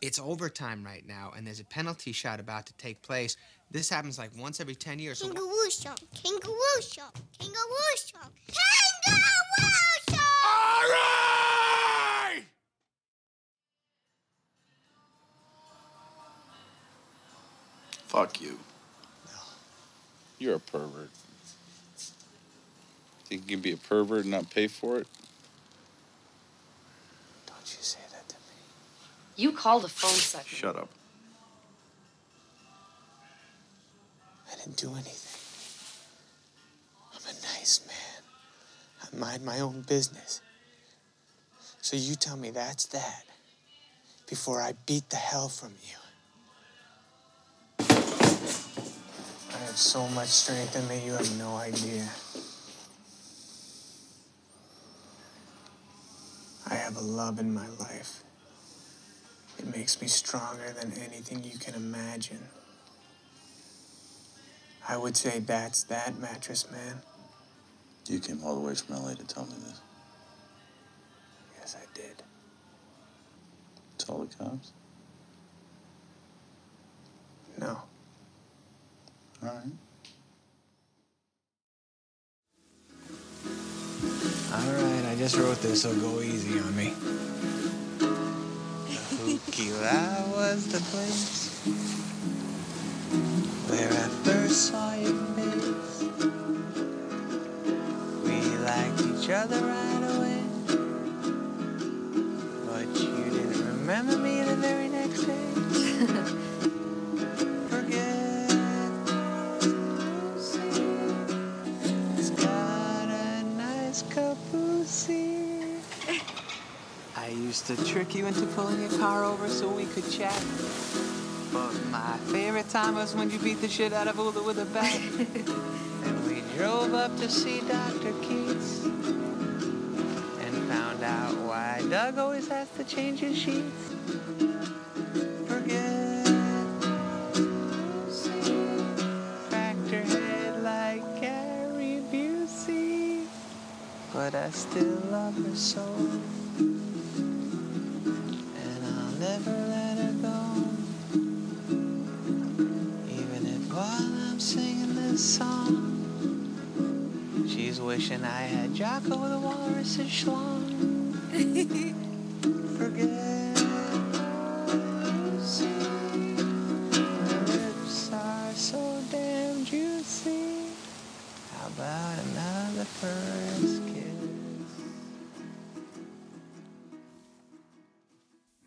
C: It's overtime right now, and there's a penalty shot about to take place. This happens like once every 10 years. so-
G: Kangaroo song. Kangaroo song. Kangaroo song. Kangaroo song.
E: All right!
H: Fuck you. You're a pervert. Think you can be a pervert and not pay for it?
E: Don't you say that to me.
I: You called a phone sucker.
H: Shut up.
E: I didn't do anything. I'm a nice man. I mind my own business. So you tell me that's that before I beat the hell from you. Have so much strength in me, you have no idea. I have a love in my life. It makes me stronger than anything you can imagine. I would say that's that, mattress man.
H: You came all the way from LA to tell me this.
E: Yes, I did.
H: Tell the cops?
E: No.
H: All right.
E: All right, I just wrote this, so go easy on me. Hukilau was the place where I first saw face. We liked each other right away, but you didn't remember me the very next day. used to trick you into pulling your car over so we could chat. But my favorite time was when you beat the shit out of Ula with a bat. and we drove up to see Dr. Keats. And found out why Doug always has to change his sheets. Forget Factor head like Gary Busey. But I still love her so. Wishing I had Jocko the Walrus's schlong.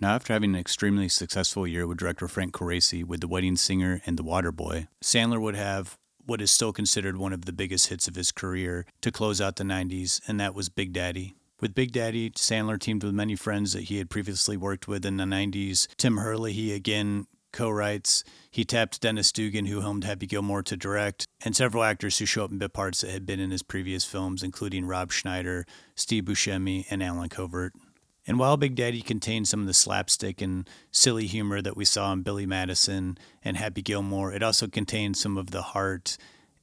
B: Now, after having an extremely successful year with director Frank Coraci with The Wedding Singer and The Waterboy, Sandler would have what is still considered one of the biggest hits of his career to close out the 90s, and that was Big Daddy. With Big Daddy, Sandler teamed with many friends that he had previously worked with in the 90s. Tim Herlihy, he again co writes. He tapped Dennis Dugan, who helmed Happy Gilmore, to direct, and several actors who show up in bit parts that had been in his previous films, including Rob Schneider, Steve Buscemi, and Allen Covert. And while Big Daddy contained some of the slapstick and silly humor that we saw in Billy Madison and Happy Gilmore, it also contained some of the heart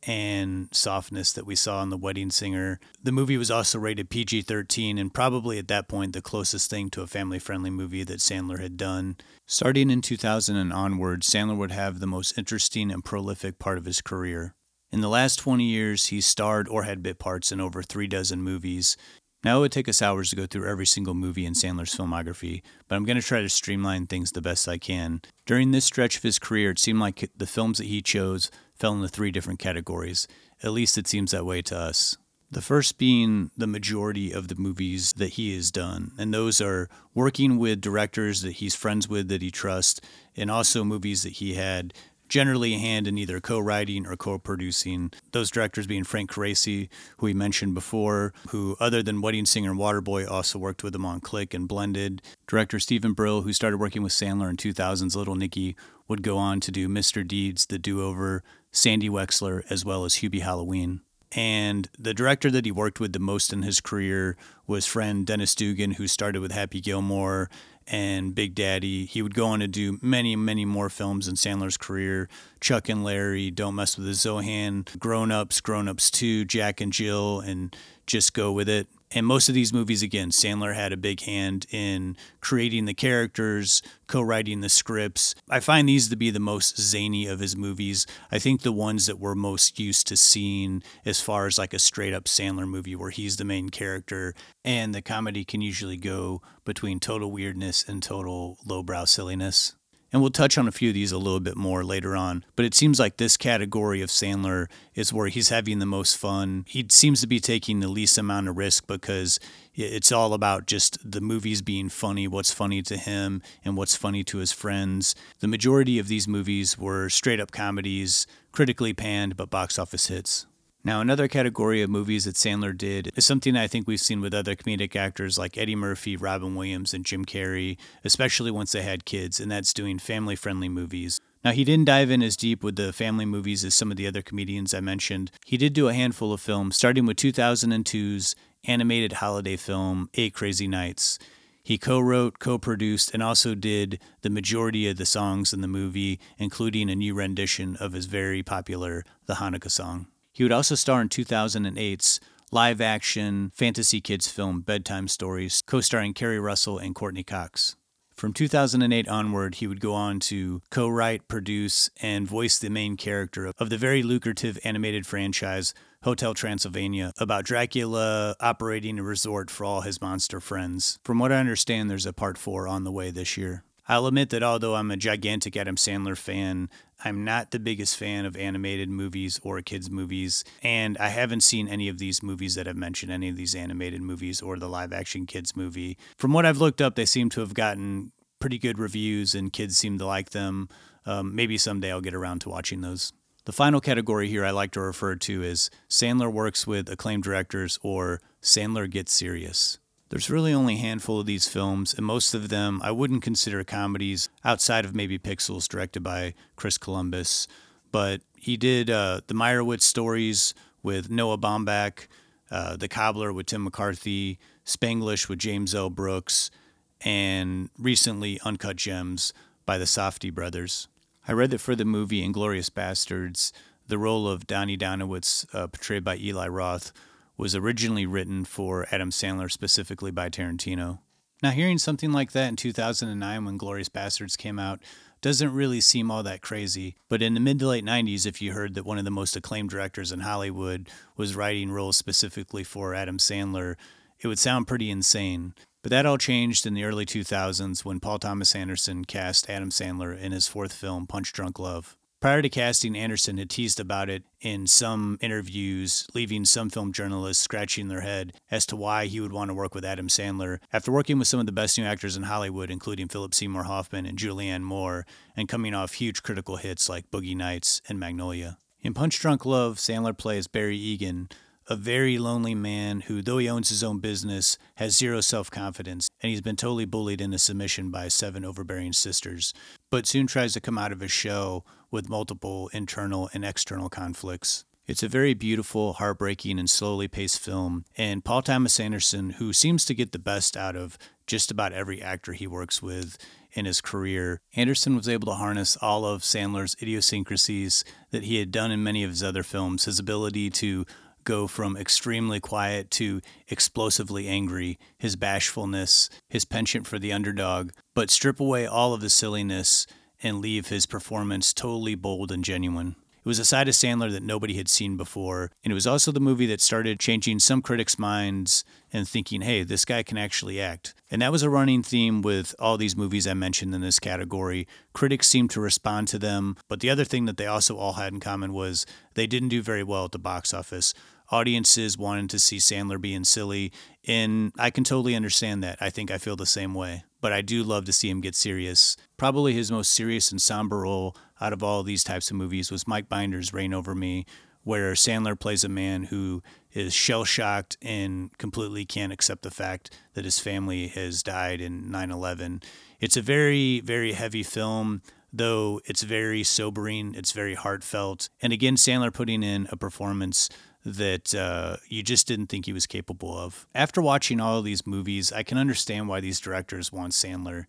B: and softness that we saw in The Wedding Singer. The movie was also rated PG 13 and probably at that point the closest thing to a family friendly movie that Sandler had done. Starting in 2000 and onward, Sandler would have the most interesting and prolific part of his career. In the last 20 years, he starred or had bit parts in over three dozen movies. Now, it would take us hours to go through every single movie in Sandler's filmography, but I'm going to try to streamline things the best I can. During this stretch of his career, it seemed like the films that he chose fell into three different categories. At least it seems that way to us. The first being the majority of the movies that he has done, and those are working with directors that he's friends with that he trusts, and also movies that he had generally a hand in either co-writing or co-producing. Those directors being Frank Coraci, who we mentioned before, who other than Wedding Singer and Waterboy also worked with him on Click and Blended. Director Stephen Brill, who started working with Sandler in 2000's Little Nicky, would go on to do Mr. Deeds, The Do-Over, Sandy Wexler, as well as Hubie Halloween. And the director that he worked with the most in his career was friend Dennis Dugan, who started with Happy Gilmore and Big Daddy. He would go on to do many, many more films in Sandler's career Chuck and Larry, Don't Mess with the Zohan, Grown Ups, Grown Ups 2, Jack and Jill, and Just Go With It. And most of these movies, again, Sandler had a big hand in creating the characters, co writing the scripts. I find these to be the most zany of his movies. I think the ones that we're most used to seeing as far as like a straight up Sandler movie where he's the main character and the comedy can usually go between total weirdness and total lowbrow silliness. And we'll touch on a few of these a little bit more later on. But it seems like this category of Sandler is where he's having the most fun. He seems to be taking the least amount of risk because it's all about just the movies being funny, what's funny to him, and what's funny to his friends. The majority of these movies were straight up comedies, critically panned, but box office hits. Now, another category of movies that Sandler did is something I think we've seen with other comedic actors like Eddie Murphy, Robin Williams, and Jim Carrey, especially once they had kids, and that's doing family friendly movies. Now, he didn't dive in as deep with the family movies as some of the other comedians I mentioned. He did do a handful of films, starting with 2002's animated holiday film, Eight Crazy Nights. He co wrote, co produced, and also did the majority of the songs in the movie, including a new rendition of his very popular The Hanukkah song. He would also star in 2008's live action fantasy kids film Bedtime Stories, co starring Keri Russell and Courteney Cox. From 2008 onward, he would go on to co write, produce, and voice the main character of the very lucrative animated franchise Hotel Transylvania about Dracula operating a resort for all his monster friends. From what I understand, there's a part four on the way this year. I'll admit that although I'm a gigantic Adam Sandler fan, I'm not the biggest fan of animated movies or kids' movies, and I haven't seen any of these movies that I've mentioned, any of these animated movies or the live action kids movie. From what I've looked up, they seem to have gotten pretty good reviews, and kids seem to like them. Um, maybe someday I'll get around to watching those. The final category here I like to refer to is Sandler works with acclaimed directors or Sandler gets serious. There's really only a handful of these films, and most of them I wouldn't consider comedies outside of maybe Pixels, directed by Chris Columbus. But he did uh, the Meyerowitz stories with Noah Baumbach, uh, The Cobbler with Tim McCarthy, Spanglish with James L. Brooks, and recently Uncut Gems by the Safdie brothers. I read that for the movie Inglourious Basterds, the role of Donnie Donowitz, uh, portrayed by Eli Roth, was originally written for Adam Sandler specifically by Tarantino. Now, hearing something like that in 2009 when Glorious Bastards came out doesn't really seem all that crazy, but in the mid to late 90s, if you heard that one of the most acclaimed directors in Hollywood was writing roles specifically for Adam Sandler, it would sound pretty insane. But that all changed in the early 2000s when Paul Thomas Anderson cast Adam Sandler in his fourth film, Punch Drunk Love. Prior to casting, Anderson had teased about it in some interviews, leaving some film journalists scratching their head as to why he would want to work with Adam Sandler. After working with some of the best new actors in Hollywood, including Philip Seymour Hoffman and Julianne Moore, and coming off huge critical hits like Boogie Nights and Magnolia. In Punch Drunk Love, Sandler plays Barry Egan, a very lonely man who, though he owns his own business, has zero self confidence, and he's been totally bullied into submission by seven overbearing sisters, but soon tries to come out of his shell with multiple internal and external conflicts. It's a very beautiful, heartbreaking, and slowly paced film, and Paul Thomas Anderson, who seems to get the best out of just about every actor he works with in his career, Anderson was able to harness all of Sandler's idiosyncrasies that he had done in many of his other films, his ability to go from extremely quiet to explosively angry, his bashfulness, his penchant for the underdog, but strip away all of the silliness and leave his performance totally bold and genuine. It was a side of Sandler that nobody had seen before, and it was also the movie that started changing some critics' minds and thinking, hey, this guy can actually act. And that was a running theme with all these movies I mentioned in this category. Critics seemed to respond to them, but the other thing that they also all had in common was they didn't do very well at the box office audiences wanted to see Sandler being silly, and I can totally understand that. I think I feel the same way. But I do love to see him get serious. Probably his most serious and somber role out of all these types of movies was Mike Binder's Reign Over Me, where Sandler plays a man who is shell shocked and completely can't accept the fact that his family has died in 9 11. It's a very, very heavy film though it's very sobering, it's very heartfelt. And again, Sandler putting in a performance that uh, you just didn't think he was capable of. After watching all of these movies, I can understand why these directors want Sandler.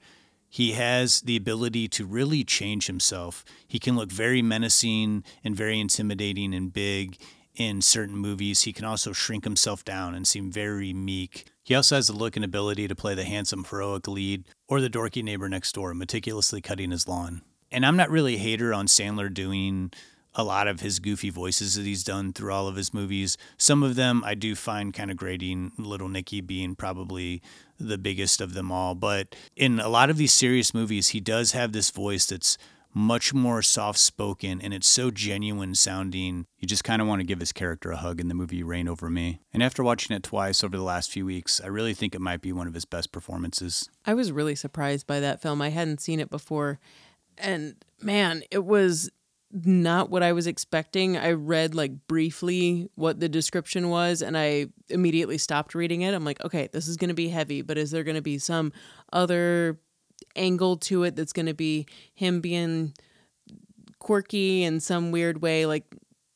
B: He has the ability to really change himself. He can look very menacing and very intimidating and big in certain movies. He can also shrink himself down and seem very meek. He also has the look and ability to play the handsome, heroic lead or the dorky neighbor next door, meticulously cutting his lawn. And I'm not really a hater on Sandler doing a lot of his goofy voices that he's done through all of his movies. Some of them I do find kind of grating, Little Nicky being probably the biggest of them all. But in a lot of these serious movies, he does have this voice that's much more soft spoken and it's so genuine sounding. You just kind of want to give his character a hug in the movie Reign Over Me. And after watching it twice over the last few weeks, I really think it might be one of his best performances.
A: I was really surprised by that film. I hadn't seen it before. And man, it was not what I was expecting. I read like briefly what the description was and I immediately stopped reading it. I'm like, okay, this is going to be heavy, but is there going to be some other angle to it that's going to be him being quirky in some weird way like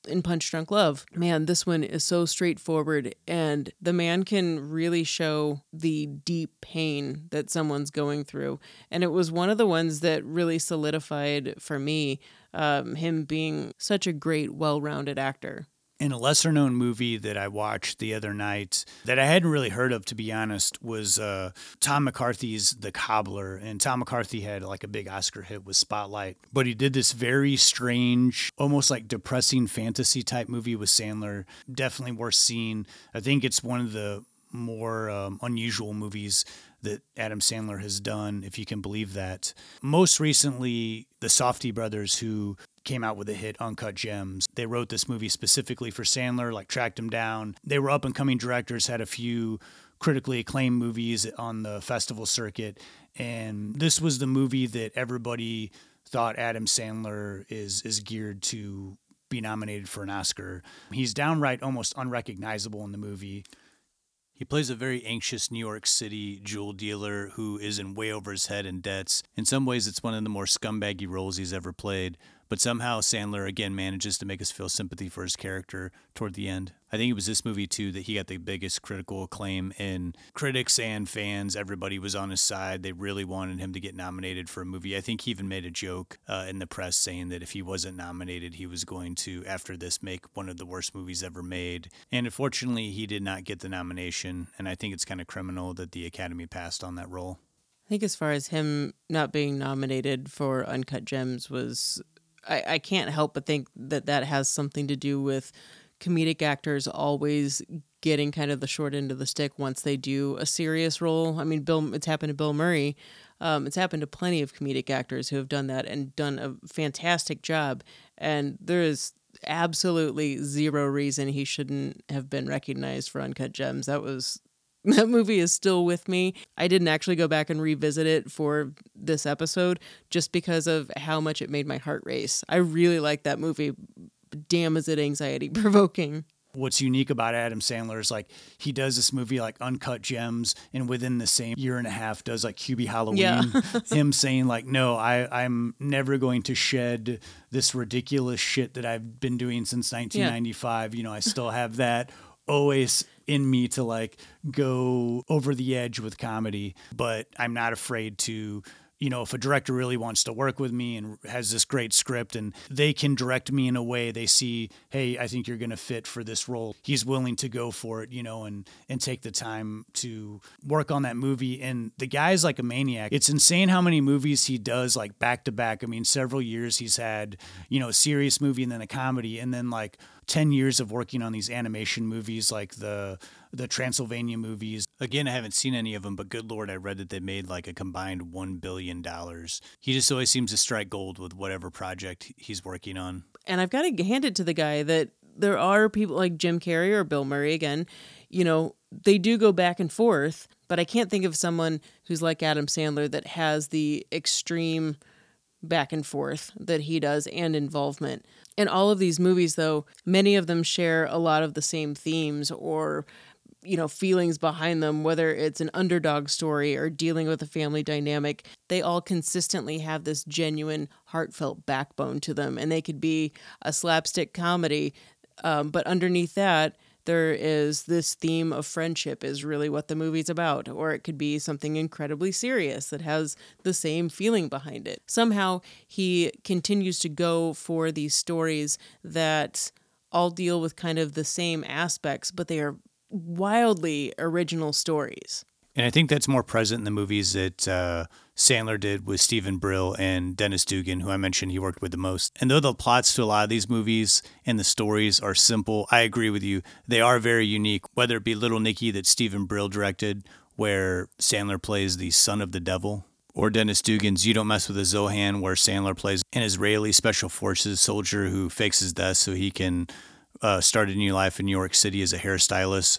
A: in Punch Drunk Love. Man, this one is so straightforward, and the man can really show the deep pain that someone's going through. And it was one of the ones that really solidified for me um, him being such a great, well rounded actor
B: in a lesser known movie that I watched the other night that I hadn't really heard of, to be honest, was uh, Tom McCarthy's The Cobbler. And Tom McCarthy had like a big Oscar hit with Spotlight. But he did this very strange, almost like depressing fantasy type movie with Sandler. Definitely worth seeing. I think it's one of the more um, unusual movies that Adam Sandler has done, if you can believe that. Most recently, the Safdie brothers, who came out with a hit Uncut Gems. They wrote this movie specifically for Sandler, like tracked him down. They were up and coming directors, had a few critically acclaimed movies on the festival circuit, and this was the movie that everybody thought Adam Sandler is is geared to be nominated for an Oscar. He's downright almost unrecognizable in the movie. He plays a very anxious New York City jewel dealer who is in way over his head in debts. In some ways, it's one of the more scumbaggy roles he's ever played, but somehow Sandler again manages to make us feel sympathy for his character toward the end. I think it was this movie too that he got the biggest critical acclaim in critics and fans. Everybody was on his side. They really wanted him to get nominated for a movie. I think he even made a joke uh, in the press saying that if he wasn't nominated, he was going to, after this, make one of the worst movies ever made. And unfortunately, he did not get the nomination. And I think it's kind of criminal that the Academy passed on that role.
A: I think as far as him not being nominated for Uncut Gems was I, I can't help but think that that has something to do with comedic actors always getting kind of the short end of the stick once they do a serious role. I mean, Bill, it's happened to Bill Murray. Um, it's happened to plenty of comedic actors who have done that and done a fantastic job. And there is absolutely zero reason he shouldn't have been recognized for Uncut Gems. That was that movie is still with me. I didn't actually go back and revisit it for this episode just because of how much it made my heart race. I really like that movie. Damn, is it anxiety provoking.
B: What's unique about Adam Sandler is like he does this movie like Uncut Gems, and within the same year and a half does like Hubie Halloween. Yeah. him saying like, "No, I I'm never going to shed this ridiculous shit that I've been doing since 1995. Yeah. You know, I still have that." always in me to like go over the edge with comedy, but I'm not afraid to you know, if a director really wants to work with me and has this great script and they can direct me in a way they see, hey, I think you're going to fit for this role, he's willing to go for it, you know, and and take the time to work on that movie. And the guy's like a maniac. It's insane how many movies he does like back to back. I mean, several years he's had, you know, a serious movie and then a comedy and then like 10 years of working on these animation movies like the the Transylvania movies. Again, I haven't seen any of them, but good lord, I read that they made like a combined 1 billion dollars. He just always seems to strike gold with whatever project he's working on.
A: And I've got to hand it to the guy that there are people like Jim Carrey or Bill Murray again, you know, they do go back and forth, but I can't think of someone who's like Adam Sandler that has the extreme back and forth that he does and involvement. In all of these movies, though, many of them share a lot of the same themes or you know feelings behind them whether it's an underdog story or dealing with a family dynamic they all consistently have this genuine heartfelt backbone to them and they could be a slapstick comedy um, but underneath that there is this theme of friendship is really what the movie's about or it could be something incredibly serious that has the same feeling behind it. Somehow he continues to go for these stories that all deal with kind of the same aspects but they are wildly original stories.
B: And I think that's more present in the movies that uh, Sandler did with Stephen Brill and Dennis Dugan, who I mentioned he worked with the most. And though the plots to a lot of these movies and the stories are simple, I agree with you. They are very unique, whether it be Little Nicky that Stephen Brill directed, where Sandler plays the son of the devil, or Dennis Dugan's You Don't Mess with a Zohan, where Sandler plays an Israeli special forces soldier who fakes his death so he can uh, start a new life in New York City as a hairstylist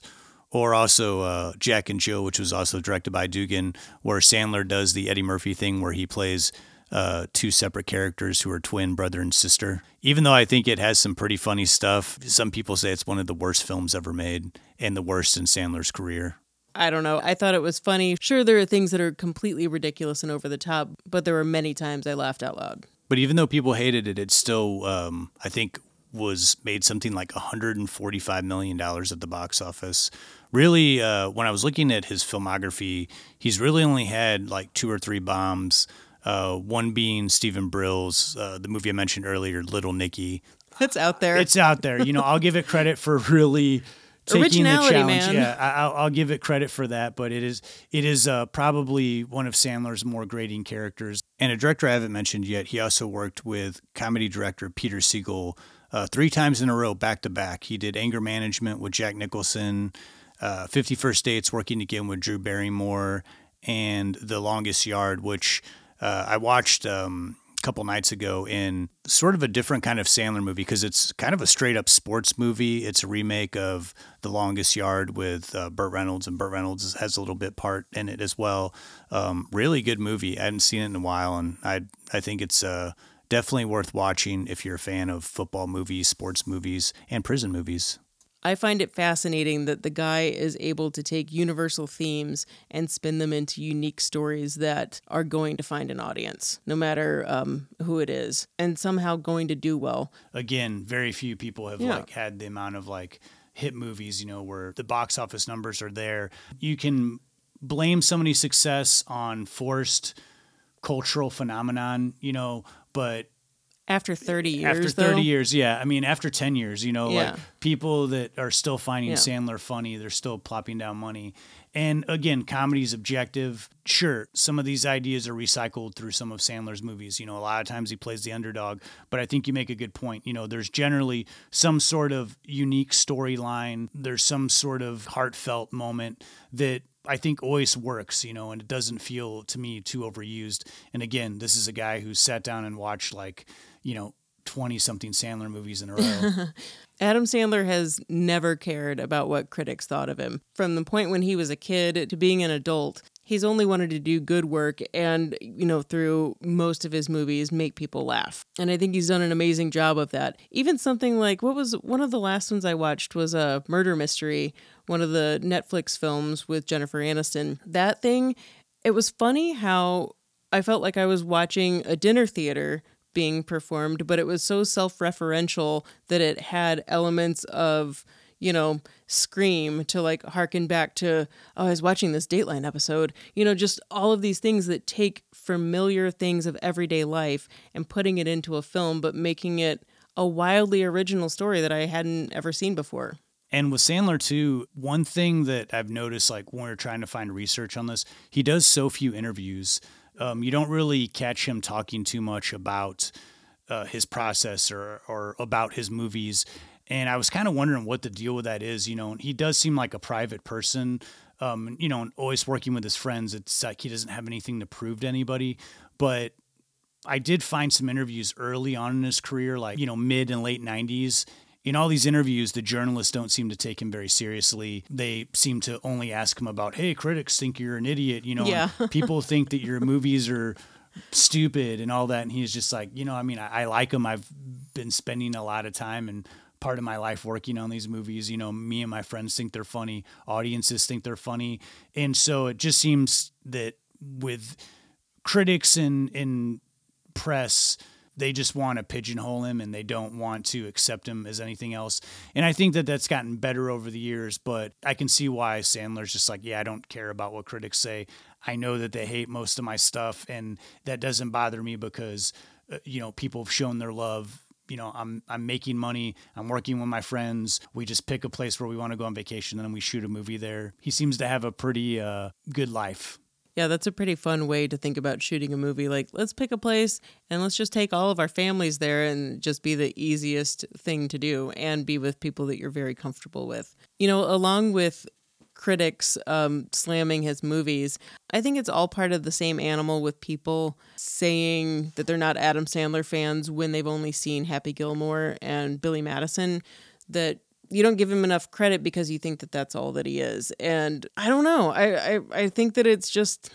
B: or also uh, Jack and Jill, which was also directed by Dugan, where Sandler does the Eddie Murphy thing where he plays uh, two separate characters who are twin brother and sister. Even though I think it has some pretty funny stuff, some people say it's one of the worst films ever made and the worst in Sandler's career.
A: I don't know. I thought it was funny. Sure, there are things that are completely ridiculous and over the top, but there were many times I laughed out loud.
B: But even though people hated it, it still, um, I think, was made something like 145 million dollars at the box office, really, uh, when I was looking at his filmography, he's really only had like two or three bombs. Uh, one being Stephen Brill's, uh, the movie I mentioned earlier, Little Nicky.
A: It's out there.
B: It's out there. You know, I'll give it credit for really taking the challenge.
A: Man.
B: Yeah, I'll, I'll, give it credit for that. But it is it is uh, probably one of Sandler's more grating characters. And a director I haven't mentioned yet. He also worked with comedy director Peter Segal uh, three times in a row, back to back. He did Anger Management with Jack Nicholson uh, 50 First Dates working again with Drew Barrymore, and The Longest Yard, which uh, I watched um, a couple nights ago in sort of a different kind of Sandler movie because it's kind of a straight up sports movie. It's a remake of The Longest Yard with uh, Burt Reynolds, and Burt Reynolds has a little bit part in it as well. Um, really good movie. I hadn't seen it in a while, and I I think it's uh, definitely worth watching if you're a fan of football movies, sports movies, and prison movies.
A: I find it fascinating that the guy is able to take universal themes and spin them into unique stories that are going to find an audience, no matter um, who it is, and somehow going to do well.
B: Again, very few people have yeah. like had the amount of like hit movies, you know, where the box office numbers are there. You can blame somebody's success on forced cultural phenomenon, you know, but
A: after 30 years
B: after 30
A: though?
B: years yeah i mean after 10 years you know yeah. like people that are still finding yeah. sandler funny they're still plopping down money and again comedy's objective sure some of these ideas are recycled through some of sandler's movies you know a lot of times he plays the underdog but i think you make a good point you know there's generally some sort of unique storyline there's some sort of heartfelt moment that I think always works, you know, and it doesn't feel to me too overused. And again, this is a guy who sat down and watched like you know, 20 something Sandler movies in a row.
A: Adam Sandler has never cared about what critics thought of him. From the point when he was a kid to being an adult, he's only wanted to do good work and, you know, through most of his movies, make people laugh. And I think he's done an amazing job of that. Even something like what was one of the last ones I watched was a murder mystery, one of the Netflix films with Jennifer Aniston. That thing, it was funny how I felt like I was watching a dinner theater being performed, but it was so self referential that it had elements of, you know, scream to like harken back to, oh, I was watching this Dateline episode. You know, just all of these things that take familiar things of everyday life and putting it into a film, but making it a wildly original story that I hadn't ever seen before.
B: And with Sandler too, one thing that I've noticed, like when we're trying to find research on this, he does so few interviews um, you don't really catch him talking too much about uh, his process or, or about his movies. And I was kind of wondering what the deal with that is. You know, he does seem like a private person. Um, you know, always working with his friends. It's like he doesn't have anything to prove to anybody. But I did find some interviews early on in his career, like, you know, mid and late 90s, in all these interviews, the journalists don't seem to take him very seriously. They seem to only ask him about, hey, critics think you're an idiot. You know,
A: yeah.
B: people think that your movies are stupid and all that. And he's just like, you know, I mean, I, I like him. I've been spending a lot of time and part of my life working on these movies. You know, me and my friends think they're funny, audiences think they're funny. And so it just seems that with critics and, and press, they just want to pigeonhole him and they don't want to accept him as anything else. And I think that that's gotten better over the years, but I can see why Sandler's just like, yeah, I don't care about what critics say. I know that they hate most of my stuff and that doesn't bother me because uh, you know, people have shown their love you know, I'm I'm making money. I'm working with my friends. We just pick a place where we want to go on vacation, and then we shoot a movie there. He seems to have a pretty uh, good life.
A: Yeah, that's a pretty fun way to think about shooting a movie. Like, let's pick a place and let's just take all of our families there and just be the easiest thing to do and be with people that you're very comfortable with. You know, along with critics um, slamming his movies, I think it's all part of the same animal with people saying that they're not Adam Sandler fans when they've only seen Happy Gilmore and Billy Madison. That you don't give him enough credit because you think that that's all that he is. And I don't know. I I, I think that it's just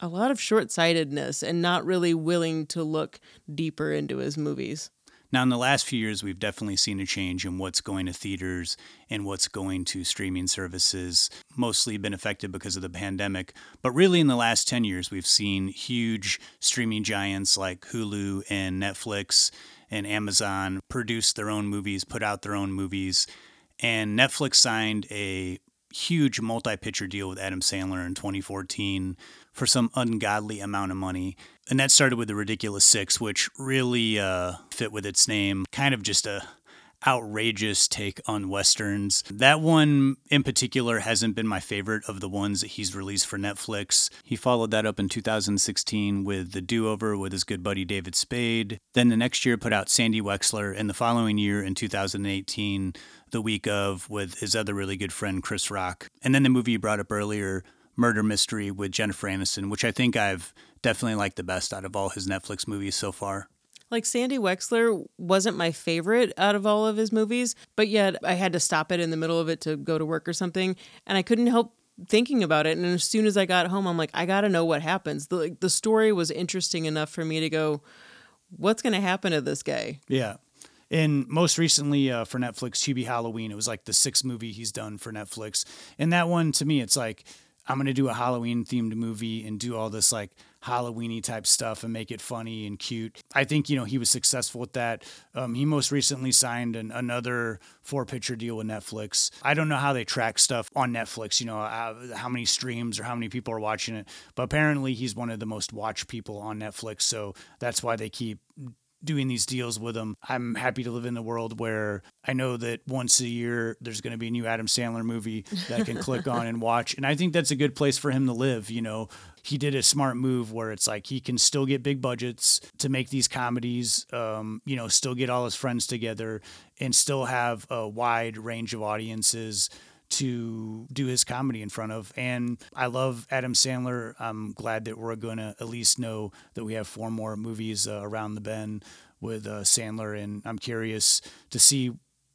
A: a lot of short-sightedness and not really willing to look deeper into his movies.
B: Now, in the last few years, we've definitely seen a change in what's going to theaters and what's going to streaming services, mostly been affected because of the pandemic. But really, in the last 10 years, we've seen huge streaming giants like Hulu and Netflix and Amazon produce their own movies, put out their own movies. And Netflix signed a huge multi picture deal with Adam Sandler in 2014 for some ungodly amount of money. And that started with The Ridiculous Six, which really uh, fit with its name. Kind of just a outrageous take on westerns. That one in particular hasn't been my favorite of the ones that he's released for Netflix. He followed that up in 2016 with The Do Over with his good buddy David Spade. Then the next year put out Sandy Wexler, and the following year in 2018, The Week of with his other really good friend Chris Rock. And then the movie you brought up earlier, Murder Mystery with Jennifer Aniston, which I think I've definitely liked the best out of all his Netflix movies so far.
A: Like Sandy Wexler wasn't my favorite out of all of his movies, but yet I had to stop it in the middle of it to go to work or something, and I couldn't help thinking about it. And as soon as I got home, I'm like, I got to know what happens. The like, the story was interesting enough for me to go, what's going to happen to this guy?
B: Yeah. And most recently uh, for Netflix, Hubie Halloween, it was like the sixth movie he's done for Netflix. And that one, to me, it's like, I'm going to do a Halloween themed movie and do all this like Halloweeny type stuff and make it funny and cute. I think you know he was successful with that. Um, he most recently signed an, another four picture deal with Netflix. I don't know how they track stuff on Netflix. You know uh, how many streams or how many people are watching it, but apparently he's one of the most watched people on Netflix. So that's why they keep doing these deals with them. I'm happy to live in a world where I know that once a year there's going to be a new Adam Sandler movie that I can click on and watch. And I think that's a good place for him to live. You know, he did a smart move where it's like he can still get big budgets to make these comedies, um, you know, still get all his friends together and still have a wide range of audiences to do his comedy in front of. And I love Adam Sandler. I'm glad that we're going to at least know that we have four more movies uh, around the bend with uh, Sandler. And I'm curious to see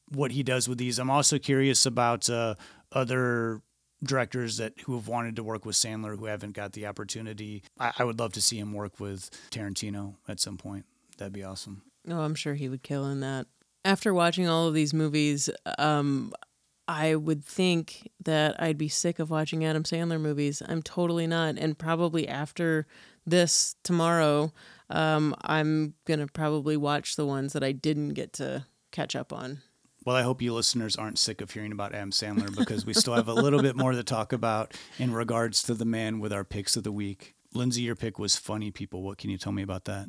B: what he does with these. I'm also curious about uh, other directors that who have wanted to work with Sandler who haven't got the opportunity. I, I would love to see him work with Tarantino at some point. That'd be awesome.
A: Oh, I'm sure he would kill in that. After watching all of these movies, um, I would think that I'd be sick of watching Adam Sandler movies. I'm totally not. And probably after this tomorrow, um, I'm going to probably watch the ones that I didn't get to catch up on.
B: Well, I hope you listeners aren't sick of hearing about Adam Sandler because we still have a little bit more to talk about in regards to the man with our picks of the week. Lindsay, your pick was funny people. What can you tell me about that?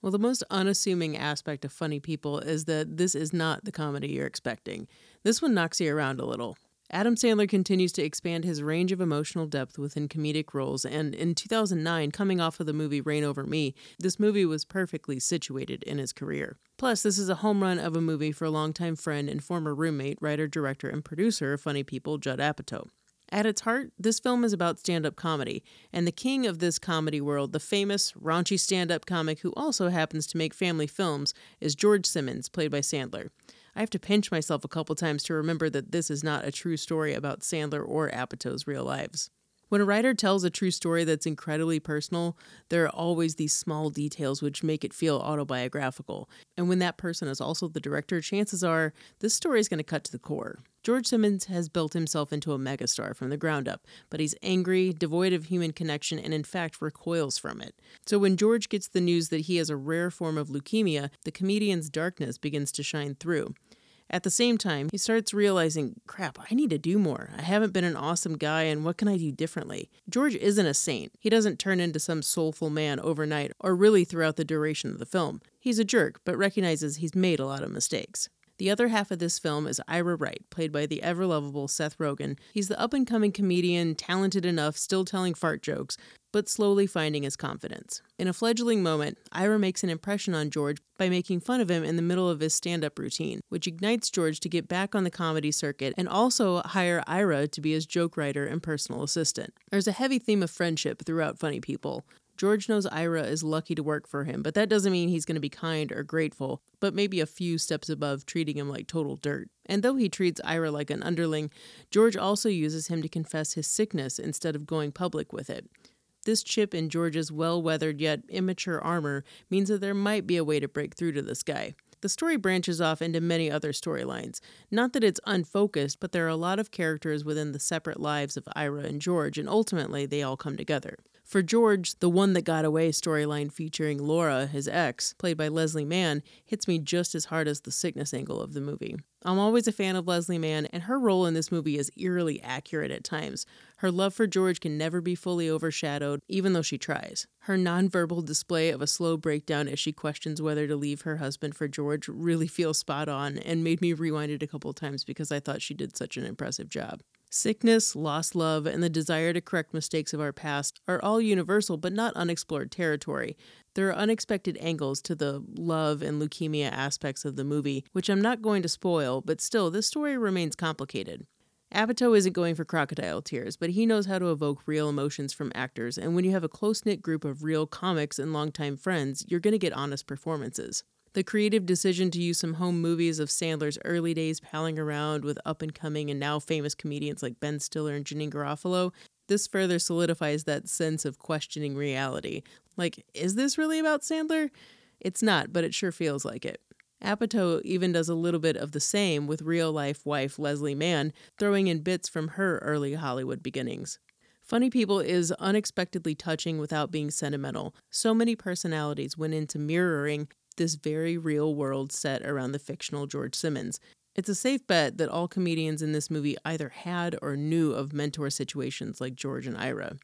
A: Well, the most unassuming aspect of funny people is that this is not the comedy you're expecting. This one knocks you around a little. Adam Sandler continues to expand his range of emotional depth within comedic roles, and in 2009, coming off of the movie Reign Over Me, this movie was perfectly situated in his career. Plus, this is a home run of a movie for a longtime friend and former roommate, writer, director, and producer of Funny People, Judd Apatow. At its heart, this film is about stand up comedy, and the king of this comedy world, the famous, raunchy stand up comic who also happens to make family films, is George Simmons, played by Sandler. I have to pinch myself a couple times to remember that this is not a true story about Sandler or Apatow's real lives. When a writer tells a true story that's incredibly personal, there are always these small details which make it feel autobiographical. And when that person is also the director, chances are this story is going to cut to the core. George Simmons has built himself into a megastar from the ground up, but he's angry, devoid of human connection, and in fact recoils from it. So when George gets the news that he has a rare form of leukemia, the comedian's darkness begins to shine through. At the same time, he starts realizing, crap, I need to do more. I haven't been an awesome guy, and what can I do differently? George isn't a saint. He doesn't turn into some soulful man overnight or really throughout the duration of the film. He's a jerk, but recognizes he's made a lot of mistakes. The other half of this film is Ira Wright, played by the ever lovable Seth Rogen. He's the up and coming comedian, talented enough, still telling fart jokes, but slowly finding his confidence. In a fledgling moment, Ira makes an impression on George by making fun of him in the middle of his stand up routine, which ignites George to get back on the comedy circuit and also hire Ira to be his joke writer and personal assistant. There's a heavy theme of friendship throughout Funny People. George knows Ira is lucky to work for him, but that doesn't mean he's going to be kind or grateful, but maybe a few steps above treating him like total dirt. And though he treats Ira like an underling, George also uses him to confess his sickness instead of going public with it. This chip in George's well weathered yet immature armor means that there might be a way to break through to this guy. The story branches off into many other storylines. Not that it's unfocused, but there are a lot of characters within the separate lives of Ira and George, and ultimately they all come together. For George, the one that got away storyline featuring Laura, his ex, played by Leslie Mann, hits me just as hard as the sickness angle of the movie. I'm always a fan of Leslie Mann, and her role in this movie is eerily accurate at times. Her love for George can never be fully overshadowed, even though she tries. Her nonverbal display of a slow breakdown as she questions whether to leave her husband for George really feels spot on and made me rewind it a couple times because I thought she did such an impressive job. Sickness, lost love, and the desire to correct mistakes of our past are all universal but not unexplored territory. There are unexpected angles to the love and leukemia aspects of the movie, which I'm not going to spoil, but still, this story remains complicated. Apatow isn't going for crocodile tears, but he knows how to evoke real emotions from actors, and when you have a close knit group of real comics and longtime friends, you're going to get honest performances. The creative decision to use some home movies of Sandler's early days palling around with up and coming and now famous comedians like Ben Stiller and Janeane Garofalo, this further solidifies that sense of questioning reality. Like, is this really about Sandler? It's not, but it sure feels like it. Apatow even does a little bit of the same with real life wife Leslie Mann, throwing in bits from her early Hollywood beginnings. Funny People is unexpectedly touching without being sentimental. So many personalities went into mirroring this very real world set around the fictional George Simmons. It's a safe bet that all comedians in this movie either had or knew of mentor situations like George and Ira.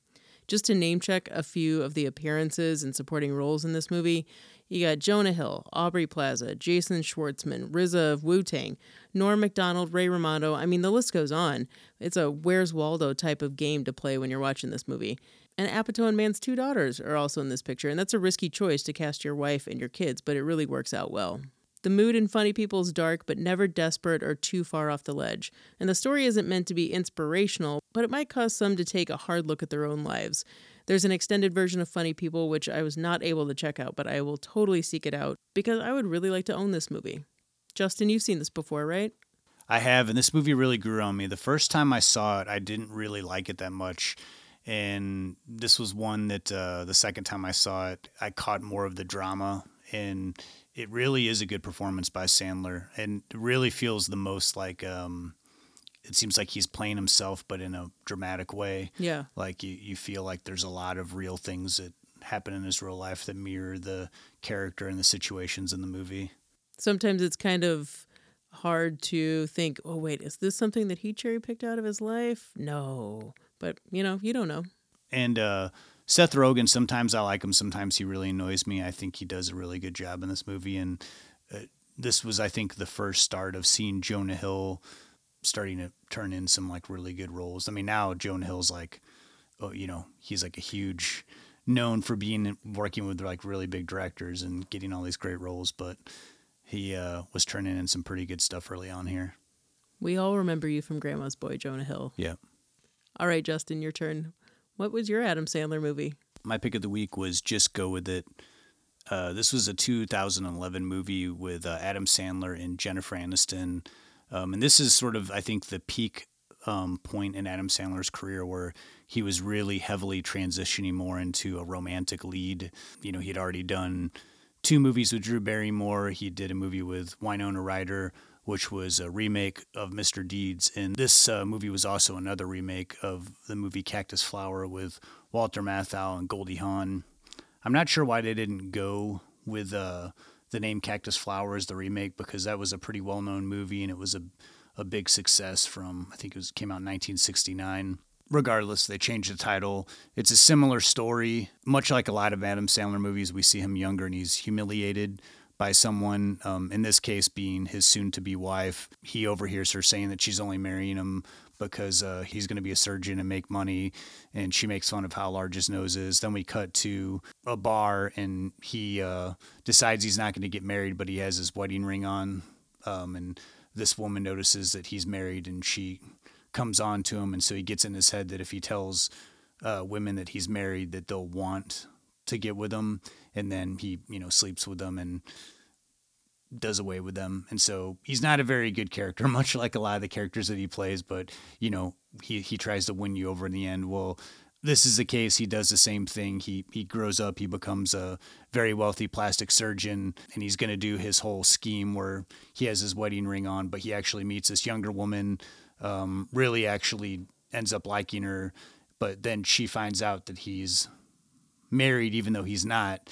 A: Just to name check a few of the appearances and supporting roles in this movie, you got Jonah Hill, Aubrey Plaza, Jason Schwartzman, RZA of Wu Tang, Norm MacDonald, Ray Romano. I mean, the list goes on. It's a Where's Waldo type of game to play when you're watching this movie. And Apatow and Mann's two daughters are also in this picture, and that's a risky choice to cast your wife and your kids, but it really works out well. The mood in Funny People is dark, but never desperate or too far off the ledge. And the story isn't meant to be inspirational, but it might cause some to take a hard look at their own lives. There's an extended version of Funny People, which I was not able to check out, but I will totally seek it out because I would really like to own this movie. Justin, you've seen this before, right?
B: I have, and this movie really grew on me. The first time I saw it, I didn't really like it that much and this was one that uh, the second time I saw it, I caught more of the drama, and it really is a good performance by Sandler, and really feels the most like um, it seems like he's playing himself, but in a dramatic way.
A: Yeah,
B: like you, you feel like there's a lot of real things that happen in his real life that mirror the character and the situations in the movie.
A: Sometimes it's kind of hard to think, oh wait, is this something that he cherry picked out of his life? No but you know, you don't know.
B: And uh, Seth Rogen, sometimes I like him, sometimes he really annoys me. I think he does a really good job in this movie, and uh, this was, I think, the first start of seeing Jonah Hill starting to turn in some like really good roles. I mean, now Jonah Hill's like, oh, you know, he's like a huge known for being working with like really big directors and getting all these great roles, but he uh, was turning in some pretty good stuff early on here.
A: We all remember you from Grandma's Boy, Jonah Hill.
B: Yeah.
A: All right, Justin, your turn. What was your Adam Sandler movie?
B: My pick of the week was Just Go With It. Uh, this was a 2011 movie with uh, Adam Sandler and Jennifer Aniston. Um, and this is sort of, I think, the peak um, point in Adam Sandler's career where he was really heavily transitioning more into a romantic lead. You know, he'd already done two movies with Drew Barrymore. He did a movie with Winona Ryder, which was a remake of Mr. Deeds. And this uh, movie was also another remake of the movie Cactus Flower with Walter Matthau and Goldie Hawn. I'm not sure why they didn't go with uh, the name Cactus Flowers, the remake, because that was a pretty well known movie and it was a, a big success from, I think it was, came out in 1969. Regardless, they changed the title. It's a similar story, much like a lot of Adam Sandler movies. We see him younger and he's humiliated by someone, um, in this case being his soon to be wife. He overhears her saying that she's only marrying him because uh, he's going to be a surgeon and make money. And she makes fun of how large his nose is. Then we cut to a bar and he uh, decides he's not going to get married, but he has his wedding ring on. Um, and this woman notices that he's married and she comes on to him. And so he gets in his head that if he tells uh, women that he's married, that they'll want to get with him. And then he, you know, sleeps with them and does away with them. And so he's not a very good character, much like a lot of the characters that he plays, but you know, he he tries to win you over in the end. Well, this is the case. He does the same thing. He he grows up, he becomes a very wealthy plastic surgeon, and he's to do his whole scheme where he has his wedding ring on, but he actually meets this younger woman, um, really actually ends up liking her, but then she finds out that he's married even though he's not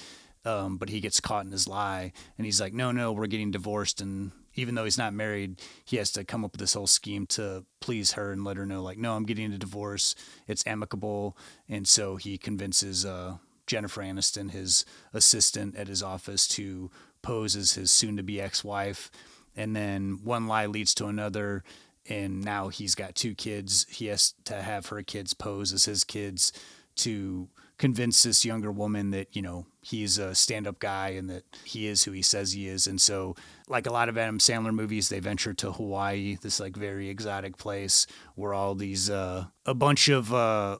B: um, but he gets caught in his lie and he's like no no we're getting divorced. And even though he's not married he has to come up with this whole scheme to please her and let her know like no i'm getting a divorce. It's amicable. And so he convinces uh, jennifer aniston his assistant at his office to pose as his soon-to-be ex-wife. And then one lie leads to another and now he's got two kids. He has to have her kids pose as his kids to convince this younger woman that you know he's a stand-up guy and that he is who he says he is and so like a lot of adam sandler movies they venture to hawaii this like very exotic place where all these uh a bunch of uh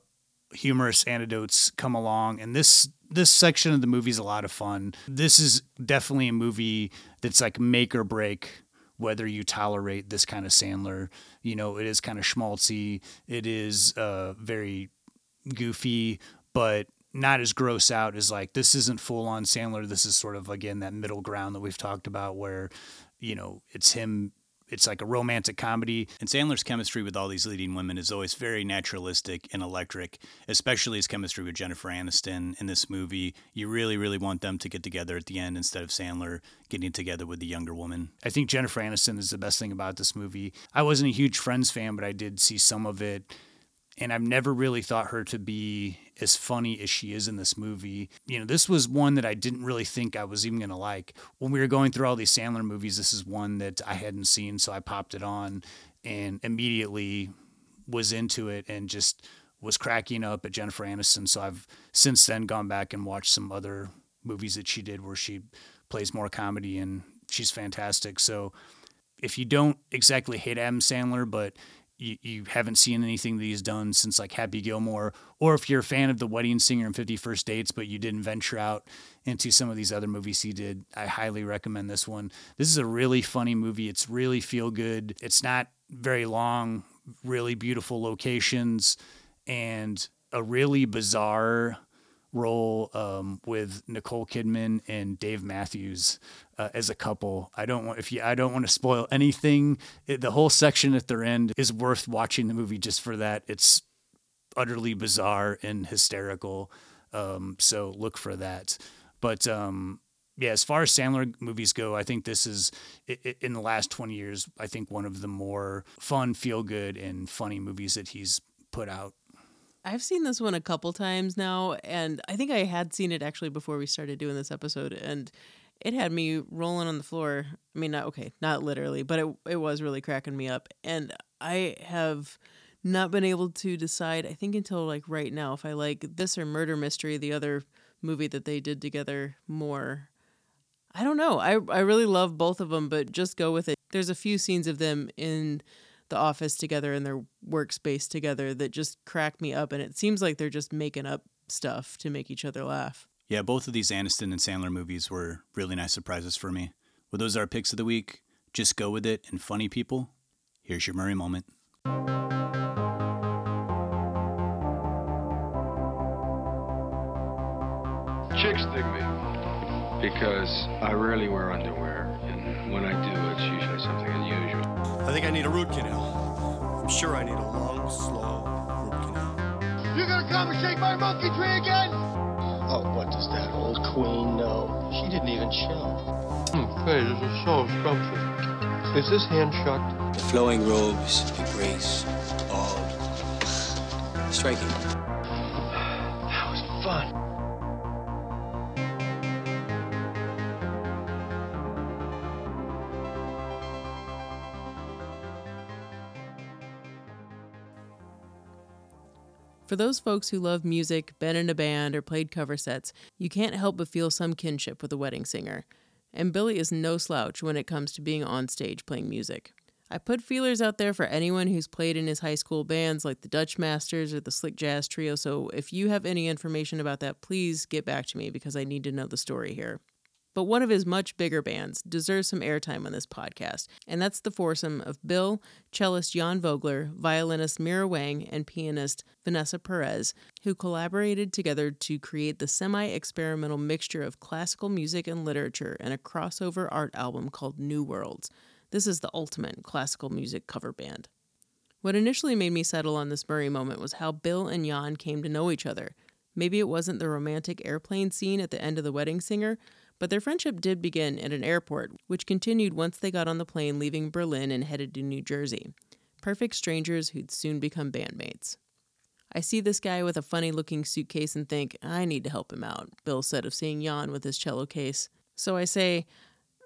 B: humorous anecdotes come along and this this section of the movie is a lot of fun this is definitely a movie that's like make or break whether you tolerate this kind of Sandler. You know, it is kind of schmaltzy. It is uh, very goofy, but not as gross out as like this isn't full on Sandler. This is sort of again that middle ground that we've talked about where, you know, it's him it's like a romantic comedy. And Sandler's chemistry with all these leading women is always very naturalistic and electric, especially his chemistry with Jennifer Aniston in this movie. You really, really want them to get together at the end instead of Sandler getting together with the younger woman. I think Jennifer Aniston is the best thing about this movie. I wasn't a huge Friends fan, but I did see some of it and I've never really thought her to be as funny as she is in this movie. You know, this was one that I didn't really think I was even going to like. When we were going through all these Sandler movies, this is one that I hadn't seen, so I popped it on and immediately was into it and just was cracking up at Jennifer Aniston. So I've since then gone back and watched some other movies that she did where she plays more comedy and she's fantastic. So if you don't exactly hate Adam Sandler, but you, you haven't seen anything that he's done since like Happy Gilmore, or if you're a fan of The Wedding Singer and Fifty First Dates, but you didn't venture out into some of these other movies he did, I highly recommend this one. This is a really funny movie. It's really feel good. It's not very long, really beautiful locations, and a really bizarre role um, with Nicole Kidman and Dave Matthews uh, as a couple. I don't want if you I don't want to spoil anything. It, the whole section at their end is worth watching the movie just for that. It's utterly bizarre and hysterical. Um, so look for that. But um, yeah, as far as Sandler movies go, I think this is in the last 20 years, I think one of the more fun, feel good, and funny movies that he's put out.
A: I've seen this one a couple times now, and I think I had seen it actually before we started doing this episode, and it had me rolling on the floor. I mean, not okay, not literally, but it it was really cracking me up, and I have not been able to decide. I think until like right now, if I like this or Murder Mystery, the other movie that they did together more. I don't know. I I really love both of them, but just go with it. There's a few scenes of them in the office together and their workspace together that just crack me up. And it seems like they're just making up stuff to make each other laugh.
B: Yeah, both of these Aniston and Sandler movies were really nice surprises for me. Well, those are our picks of the week. Just go with it and funny people. Here's your Murray moment.
J: Chicks dig me because I rarely wear underwear, and when I do, it's usually something unusual.
K: I think I need a root canal. I'm sure I need a long, slow root canal.
L: You're gonna come and shake my monkey tree again?
M: Oh, what does that old queen know? She didn't even show.
K: Hmm, Fred, this is so scrumptious. Is this hand shucked?
M: The flowing robes, the grace, bald, striking.
A: For those folks who love music, been in a band, or played cover sets, you can't help but feel some kinship with a wedding singer. And Billy is no slouch when it comes to being on stage playing music. I put feelers out there for anyone who's played in his high school bands like the Dutch Masters or the Slick Jazz Trio, so if you have any information about that, please get back to me because I need to know the story here. But one of his much bigger bands deserves some airtime on this podcast, and that's the foursome of Bill, cellist Jan Vogler, violinist Mira Wang, and pianist Vanessa Perez, who collaborated together to create the semi experimental mixture of classical music and literature in a crossover art album called New Worlds. This is the ultimate classical music cover band. What initially made me settle on this Murray moment was how Bill and Jan came to know each other. Maybe it wasn't the romantic airplane scene at the end of The Wedding Singer, but their friendship did begin at an airport, which continued once they got on the plane leaving Berlin and headed to New Jersey. Perfect strangers who'd soon become bandmates. I see this guy with a funny looking suitcase and think, I need to help him out, Bill said of seeing Jan with his cello case. So I say,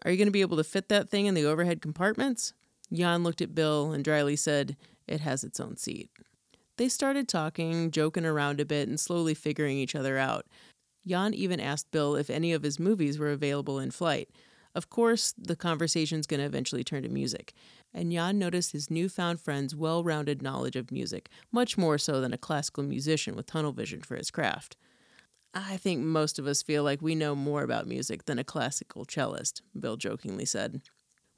A: Are you going to be able to fit that thing in the overhead compartments? Jan looked at Bill and dryly said, It has its own seat. They started talking, joking around a bit, and slowly figuring each other out. Jan even asked Bill if any of his movies were available in flight. Of course, the conversation's going to eventually turn to music, and Jan noticed his newfound friend's well rounded knowledge of music, much more so than a classical musician with tunnel vision for his craft. I think most of us feel like we know more about music than a classical cellist, Bill jokingly said.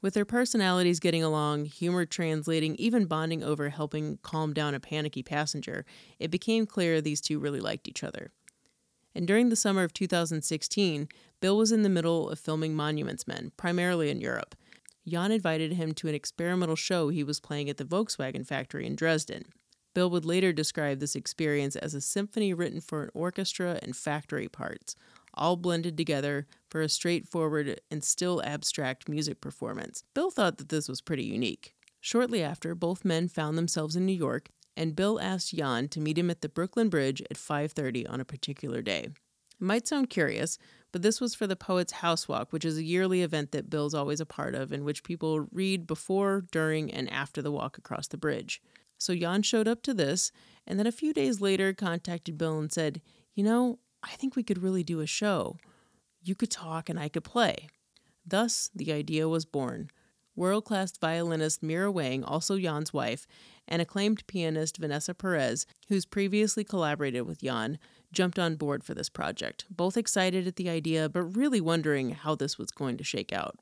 A: With their personalities getting along, humor translating, even bonding over helping calm down a panicky passenger, it became clear these two really liked each other. And during the summer of 2016, Bill was in the middle of filming Monuments Men, primarily in Europe. Jan invited him to an experimental show he was playing at the Volkswagen factory in Dresden. Bill would later describe this experience as a symphony written for an orchestra and factory parts, all blended together for a straightforward and still abstract music performance. Bill thought that this was pretty unique. Shortly after, both men found themselves in New York, and Bill asked Jan to meet him at the Brooklyn Bridge at 5:30 on a particular day. It might sound curious, but this was for the Poets House Walk, which is a yearly event that Bill's always a part of, in which people read before, during, and after the walk across the bridge. So Jan showed up to this, and then a few days later contacted Bill and said, You know, I think we could really do a show. You could talk and I could play. Thus, the idea was born. World class violinist Mira Wang, also Jan's wife, and acclaimed pianist Vanessa Perez, who's previously collaborated with Jan, jumped on board for this project, both excited at the idea but really wondering how this was going to shake out.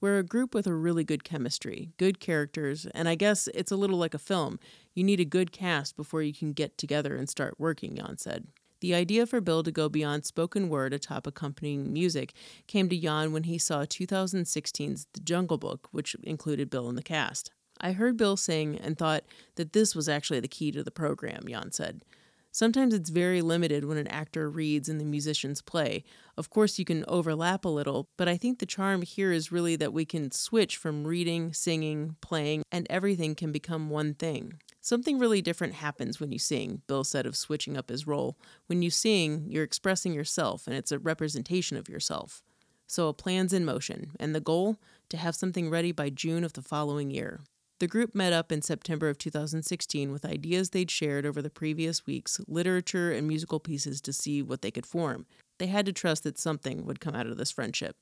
A: We're a group with a really good chemistry, good characters, and I guess it's a little like a film. You need a good cast before you can get together and start working, Jan said. The idea for Bill to go beyond spoken word atop accompanying music came to Jan when he saw 2016's The Jungle Book, which included Bill in the cast. I heard Bill sing and thought that this was actually the key to the program, Jan said. Sometimes it's very limited when an actor reads and the musicians play. Of course, you can overlap a little, but I think the charm here is really that we can switch from reading, singing, playing, and everything can become one thing. Something really different happens when you sing, Bill said of switching up his role. When you sing, you're expressing yourself, and it's a representation of yourself. So a plan's in motion, and the goal? To have something ready by June of the following year. The group met up in September of 2016 with ideas they'd shared over the previous weeks, literature and musical pieces to see what they could form. They had to trust that something would come out of this friendship.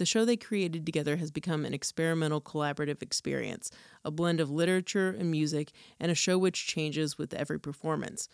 A: The show they created together has become an experimental collaborative experience, a blend of literature and music, and a show which changes with every performance.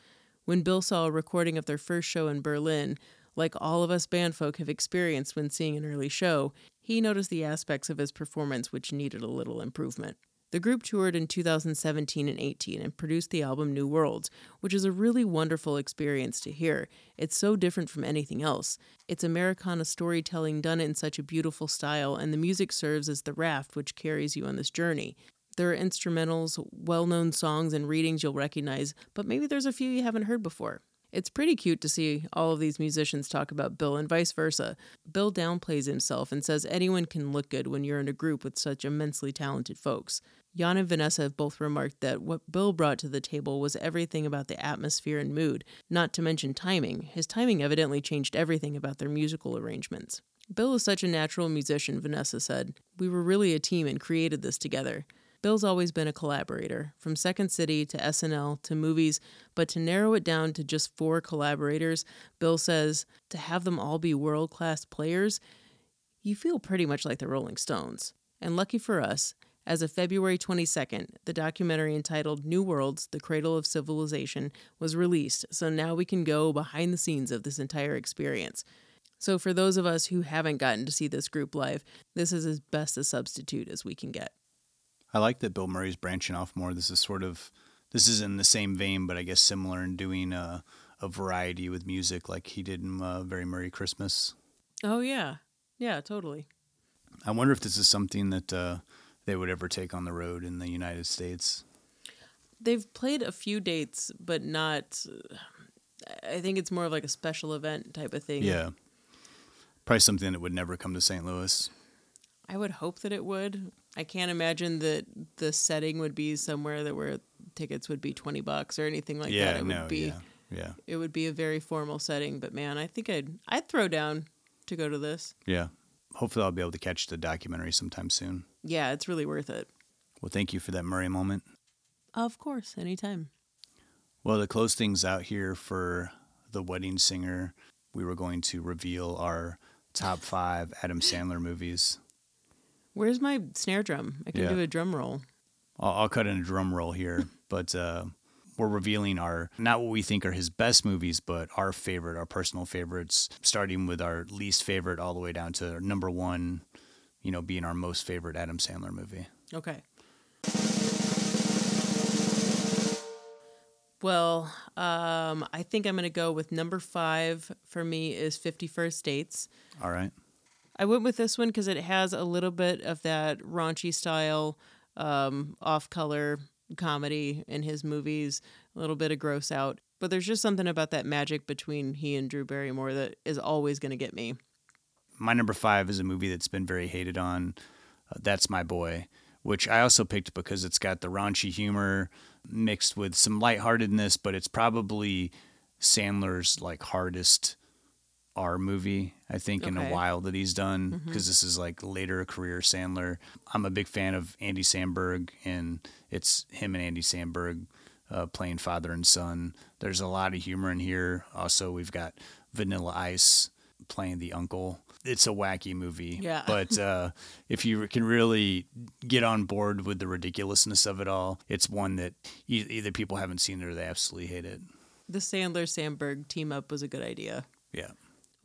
A: When Bill saw a recording of their first show in Berlin, like all of us band folk have experienced when seeing an early show, he noticed the aspects of his performance which needed a little improvement. The group toured in 2017 and 18 and produced the album New Worlds, which is a really wonderful experience to hear. It's so different from anything else. It's Americana storytelling done in such a beautiful style, and the music serves as the raft which carries you on this journey. There are instrumentals, well known songs, and readings you'll recognize, but maybe there's a few you haven't heard before. It's pretty cute to see all of these musicians talk about Bill and vice versa. Bill downplays himself and says anyone can look good when you're in a group with such immensely talented folks. Jan and Vanessa have both remarked that what Bill brought to the table was everything about the atmosphere and mood, not to mention timing. His timing evidently changed everything about their musical arrangements. Bill is such a natural musician, Vanessa said. We were really a team and created this together. Bill's always been a collaborator, from Second City to SNL to movies, but to narrow it down to just four collaborators, Bill says, to have them all be world class players, you feel pretty much like the Rolling Stones. And lucky for us, as of February 22nd, the documentary entitled New Worlds The Cradle of Civilization was released, so now we can go behind the scenes of this entire experience. So, for those of us who haven't gotten to see this group live, this is as best a substitute as we can get.
B: I like that Bill Murray's branching off more. This is sort of this is in the same vein, but I guess similar in doing a, a variety with music, like he did in uh, Very Murray Christmas.
A: Oh yeah, yeah, totally.
B: I wonder if this is something that uh, they would ever take on the road in the United States.
A: They've played a few dates, but not. I think it's more of like a special event type of thing.
B: Yeah, probably something that would never come to St. Louis.
A: I would hope that it would. I can't imagine that the setting would be somewhere that where tickets would be twenty bucks or anything like
B: yeah,
A: that. It
B: no,
A: would be
B: yeah, yeah,
A: it would be a very formal setting. But man, I think I'd I'd throw down to go to this.
B: yeah. Hopefully, I'll be able to catch the documentary sometime soon.
A: Yeah, it's really worth it.
B: Well, thank you for that Murray moment.
A: Of course, anytime.
B: Well, to close things out here for The Wedding Singer, we were going to reveal our top five Adam Sandler movies.
A: Where's my snare drum? I can
B: Yeah.
A: do a drum roll.
B: I'll, I'll cut in a drum roll here, but uh, we're revealing our not what we think are his best movies, but our favorite, our personal favorites, starting with our least favorite all the way down to number one, you know, being our most favorite Adam Sandler movie.
A: Okay. Well, um, I think I'm going to go with number five for me is 50 First Dates.
B: All right.
A: I went with this one because it has a little bit of that raunchy style, um, off color comedy in his movies, a little bit of gross out. But there's just something about that magic between he and Drew Barrymore that is always going to get me.
B: my number five is a movie that's been very hated on. Uh, that's my boy, which I also picked because it's got the raunchy humor mixed with some lightheartedness, but it's probably Sandler's like hardest R movie I think in a while that he's done because this is like later career Sandler. I'm a big fan of Andy Samberg, and it's him and Andy Samberg uh, playing father and son. There's a lot of humor in here. Also, we've got Vanilla Ice playing the uncle. It's a wacky movie,
A: Yeah.
B: but uh, if you can really get on board with the ridiculousness of it all, it's one that e- either people haven't seen it or they absolutely hate it.
A: The Sandler Samberg team up was a good idea.
B: Yeah.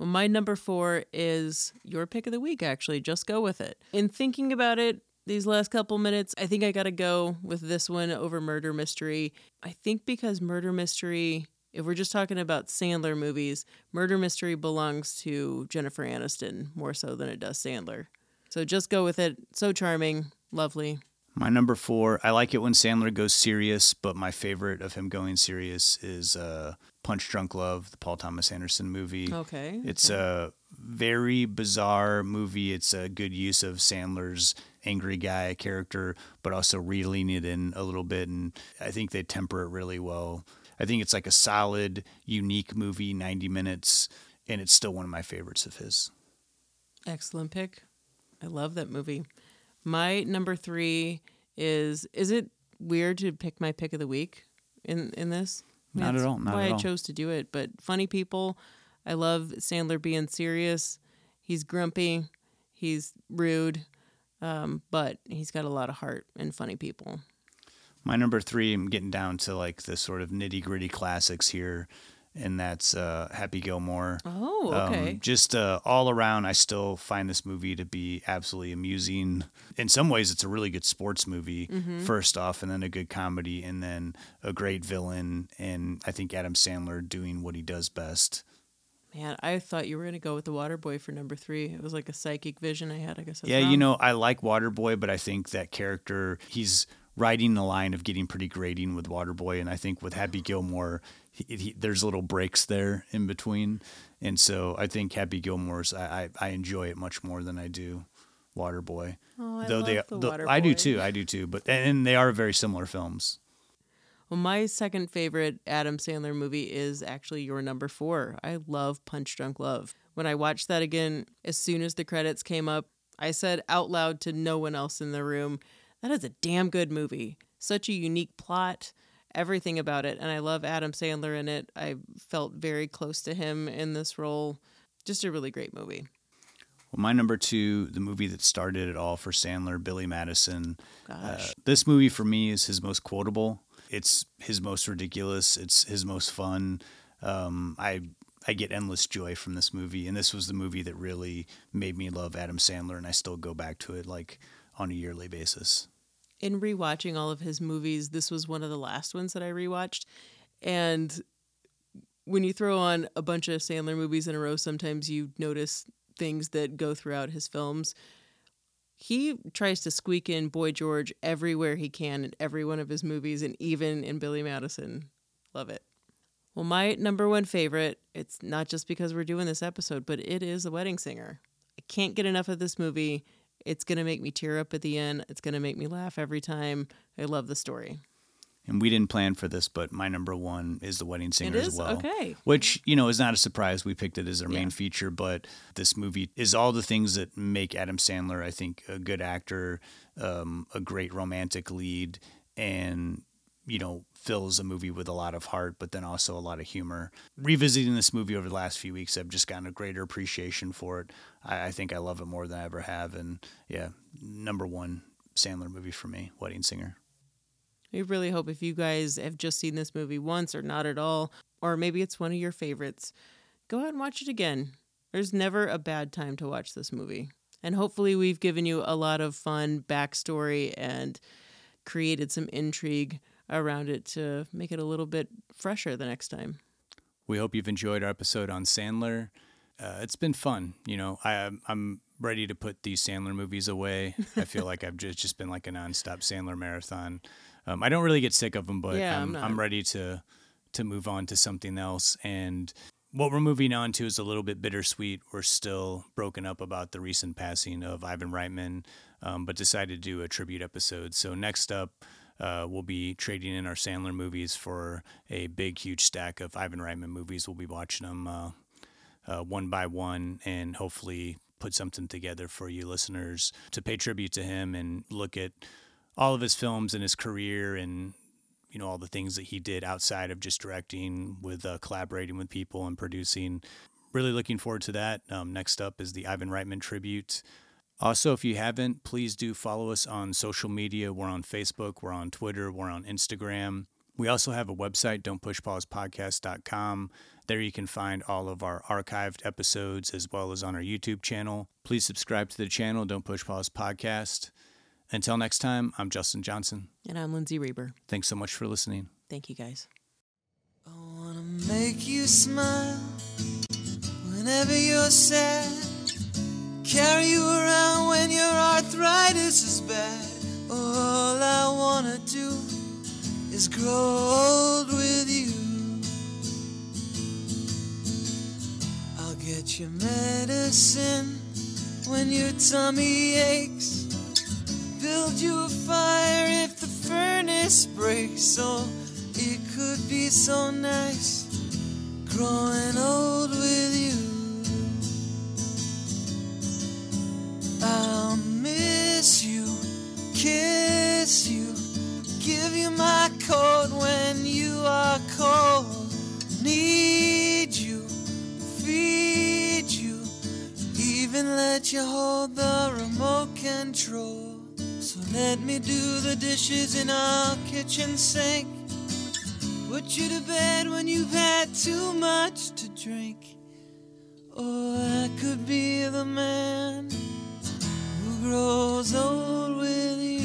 A: Well, my number four is your pick of the week, actually. Just go with it. In thinking about it these last couple minutes, I think I got to go with this one over Murder Mystery. I think because Murder Mystery, if we're just talking about Sandler movies, Murder Mystery belongs to Jennifer Aniston more so than it does Sandler. So just go with it. So charming, lovely.
B: My number four, I like it when Sandler goes serious, but my favorite of him going serious is uh, Punch Drunk Love, the Paul Thomas Anderson movie.
A: Okay,
B: It's a very bizarre movie. It's a good use of Sandler's angry guy character, but also reeling it in a little bit. And I think they temper it really well. I think it's like a solid, unique movie, 90 minutes, and it's still one of my favorites of his.
A: Excellent pick. I love that movie. My number three is is it weird to pick my pick of the week in in this?
B: Not at all, not
A: why
B: at
A: I chose to do it. But funny people, I love Sandler being serious. He's grumpy, he's rude, um, but he's got a lot of heart and funny people.
B: My number three, I'm getting down to like the sort of nitty gritty classics here, and that's uh, Happy Gilmore.
A: Oh,
B: Um,
A: okay.
B: just uh, all around, I still find this movie to be absolutely amusing. In some ways, it's a really good sports movie,
A: Mhm.
B: first off, and then a good comedy, and then a great villain. And I think Adam Sandler doing what he does best.
A: Man, I thought you were gonna go with the Water Boy for number three. It was like a psychic vision I had. I guess. I
B: Yeah, you know, I like Waterboy, but I think that character, he's riding the line of getting pretty grating with Waterboy, and I think with Happy Gilmore, he, he, there's little breaks there in between, and so I think Happy Gilmore's I, I, I enjoy it much more than I do Waterboy.
A: Oh, I
B: though they,
A: the
B: though- I do too, I do too, but and they are very similar films.
A: Well, my second favorite Adam Sandler movie is actually your number four. I love Punch Drunk Love. When I watched that again, as soon as the credits came up, I said out loud to no one else in the room, that is a damn good movie. Such a unique plot, everything about it. And I love Adam Sandler in it. I felt very close to him in this role. Just a really great movie.
B: Well, my number two, the movie that started it all for Sandler, Billy Madison. Uh, this movie for me is his most quotable. It's his most ridiculous. It's his most fun. Um, I I get endless joy from this movie, and this was the movie that really made me love Adam Sandler, and I still go back to it like on a yearly basis.
A: In rewatching all of his movies, this was one of the last ones that I rewatched. And when you throw on a bunch of Sandler movies in a row, sometimes you notice things that go throughout his films. He tries to squeak in Boy George everywhere he can in every one of his movies, and even in Billy Madison. Love it. Well, my number one favorite, it's not just because we're doing this episode, but it is The Wedding Singer. I can't get enough of this movie. It's going to make me tear up at the end. It's going to make me laugh every time. I love the story.
B: And we didn't plan for this, but my number one is The Wedding Singer as well.
A: Okay.
B: Which, you know, is not a surprise. We picked it as our main feature, but this movie is all the things that make Adam Sandler, I think, a good actor, um, a great romantic lead, and, you know, fills a movie with a lot of heart, but then also a lot of humor. Revisiting this movie over the last few weeks, I've just gotten a greater appreciation for it. I, I think I love it more than I ever have. And yeah, number one Sandler movie for me, Wedding Singer.
A: We really hope if you guys have just seen this movie once or not at all, or maybe it's one of your favorites, go out and watch it again. There's never a bad time to watch this movie. And hopefully, we've given you a lot of fun backstory and created some intrigue around it to make it a little bit fresher the next time.
B: We hope you've enjoyed our episode on Sandler. Uh, it's been fun. You know, I, I'm ready to put these Sandler movies away. I feel like I've just, just been like a nonstop Sandler marathon. Um, I don't really get sick of them, but
A: Yeah,
B: I'm,
A: I'm
B: I'm, ready to to move on to something else. And what we're moving on to is a little bit bittersweet. We're still broken up about the recent passing of Ivan Reitman, um, but decided to do a tribute episode. So next up, uh, we'll be trading in our Sandler movies for a big, huge stack of Ivan Reitman movies. We'll be watching them uh, uh, one by one and hopefully put something together for you listeners to pay tribute to him and look at all of his films and his career and you know all the things that he did outside of just directing with uh, collaborating with people and producing. Really looking forward to that. Um, next up is the ivan reitman tribute also if you haven't please do follow us on social media we're on facebook we're on twitter we're on instagram we also have a website don'tpushpausePodcast.com. there you can find all of our archived episodes as well as on our youtube channel please subscribe to the channel don't push pause podcast until next time i'm justin johnson
A: And I'm Lindsay Reber.
B: thanks so much for listening
A: Thank you guys.
E: I want to make you smile whenever you're sad. Carry you around when your arthritis is bad. All I wanna do is grow old with you. I'll get you medicine when your tummy aches. Build you a fire if the furnace breaks. Oh, it could be so nice growing old with you. I'll miss you, kiss you, give you my coat when you are cold. Need you, feed you, even let you hold the remote control. So let me do the dishes in our kitchen sink. Put you to bed when you've had too much to drink. Or I could be the man grows old with you.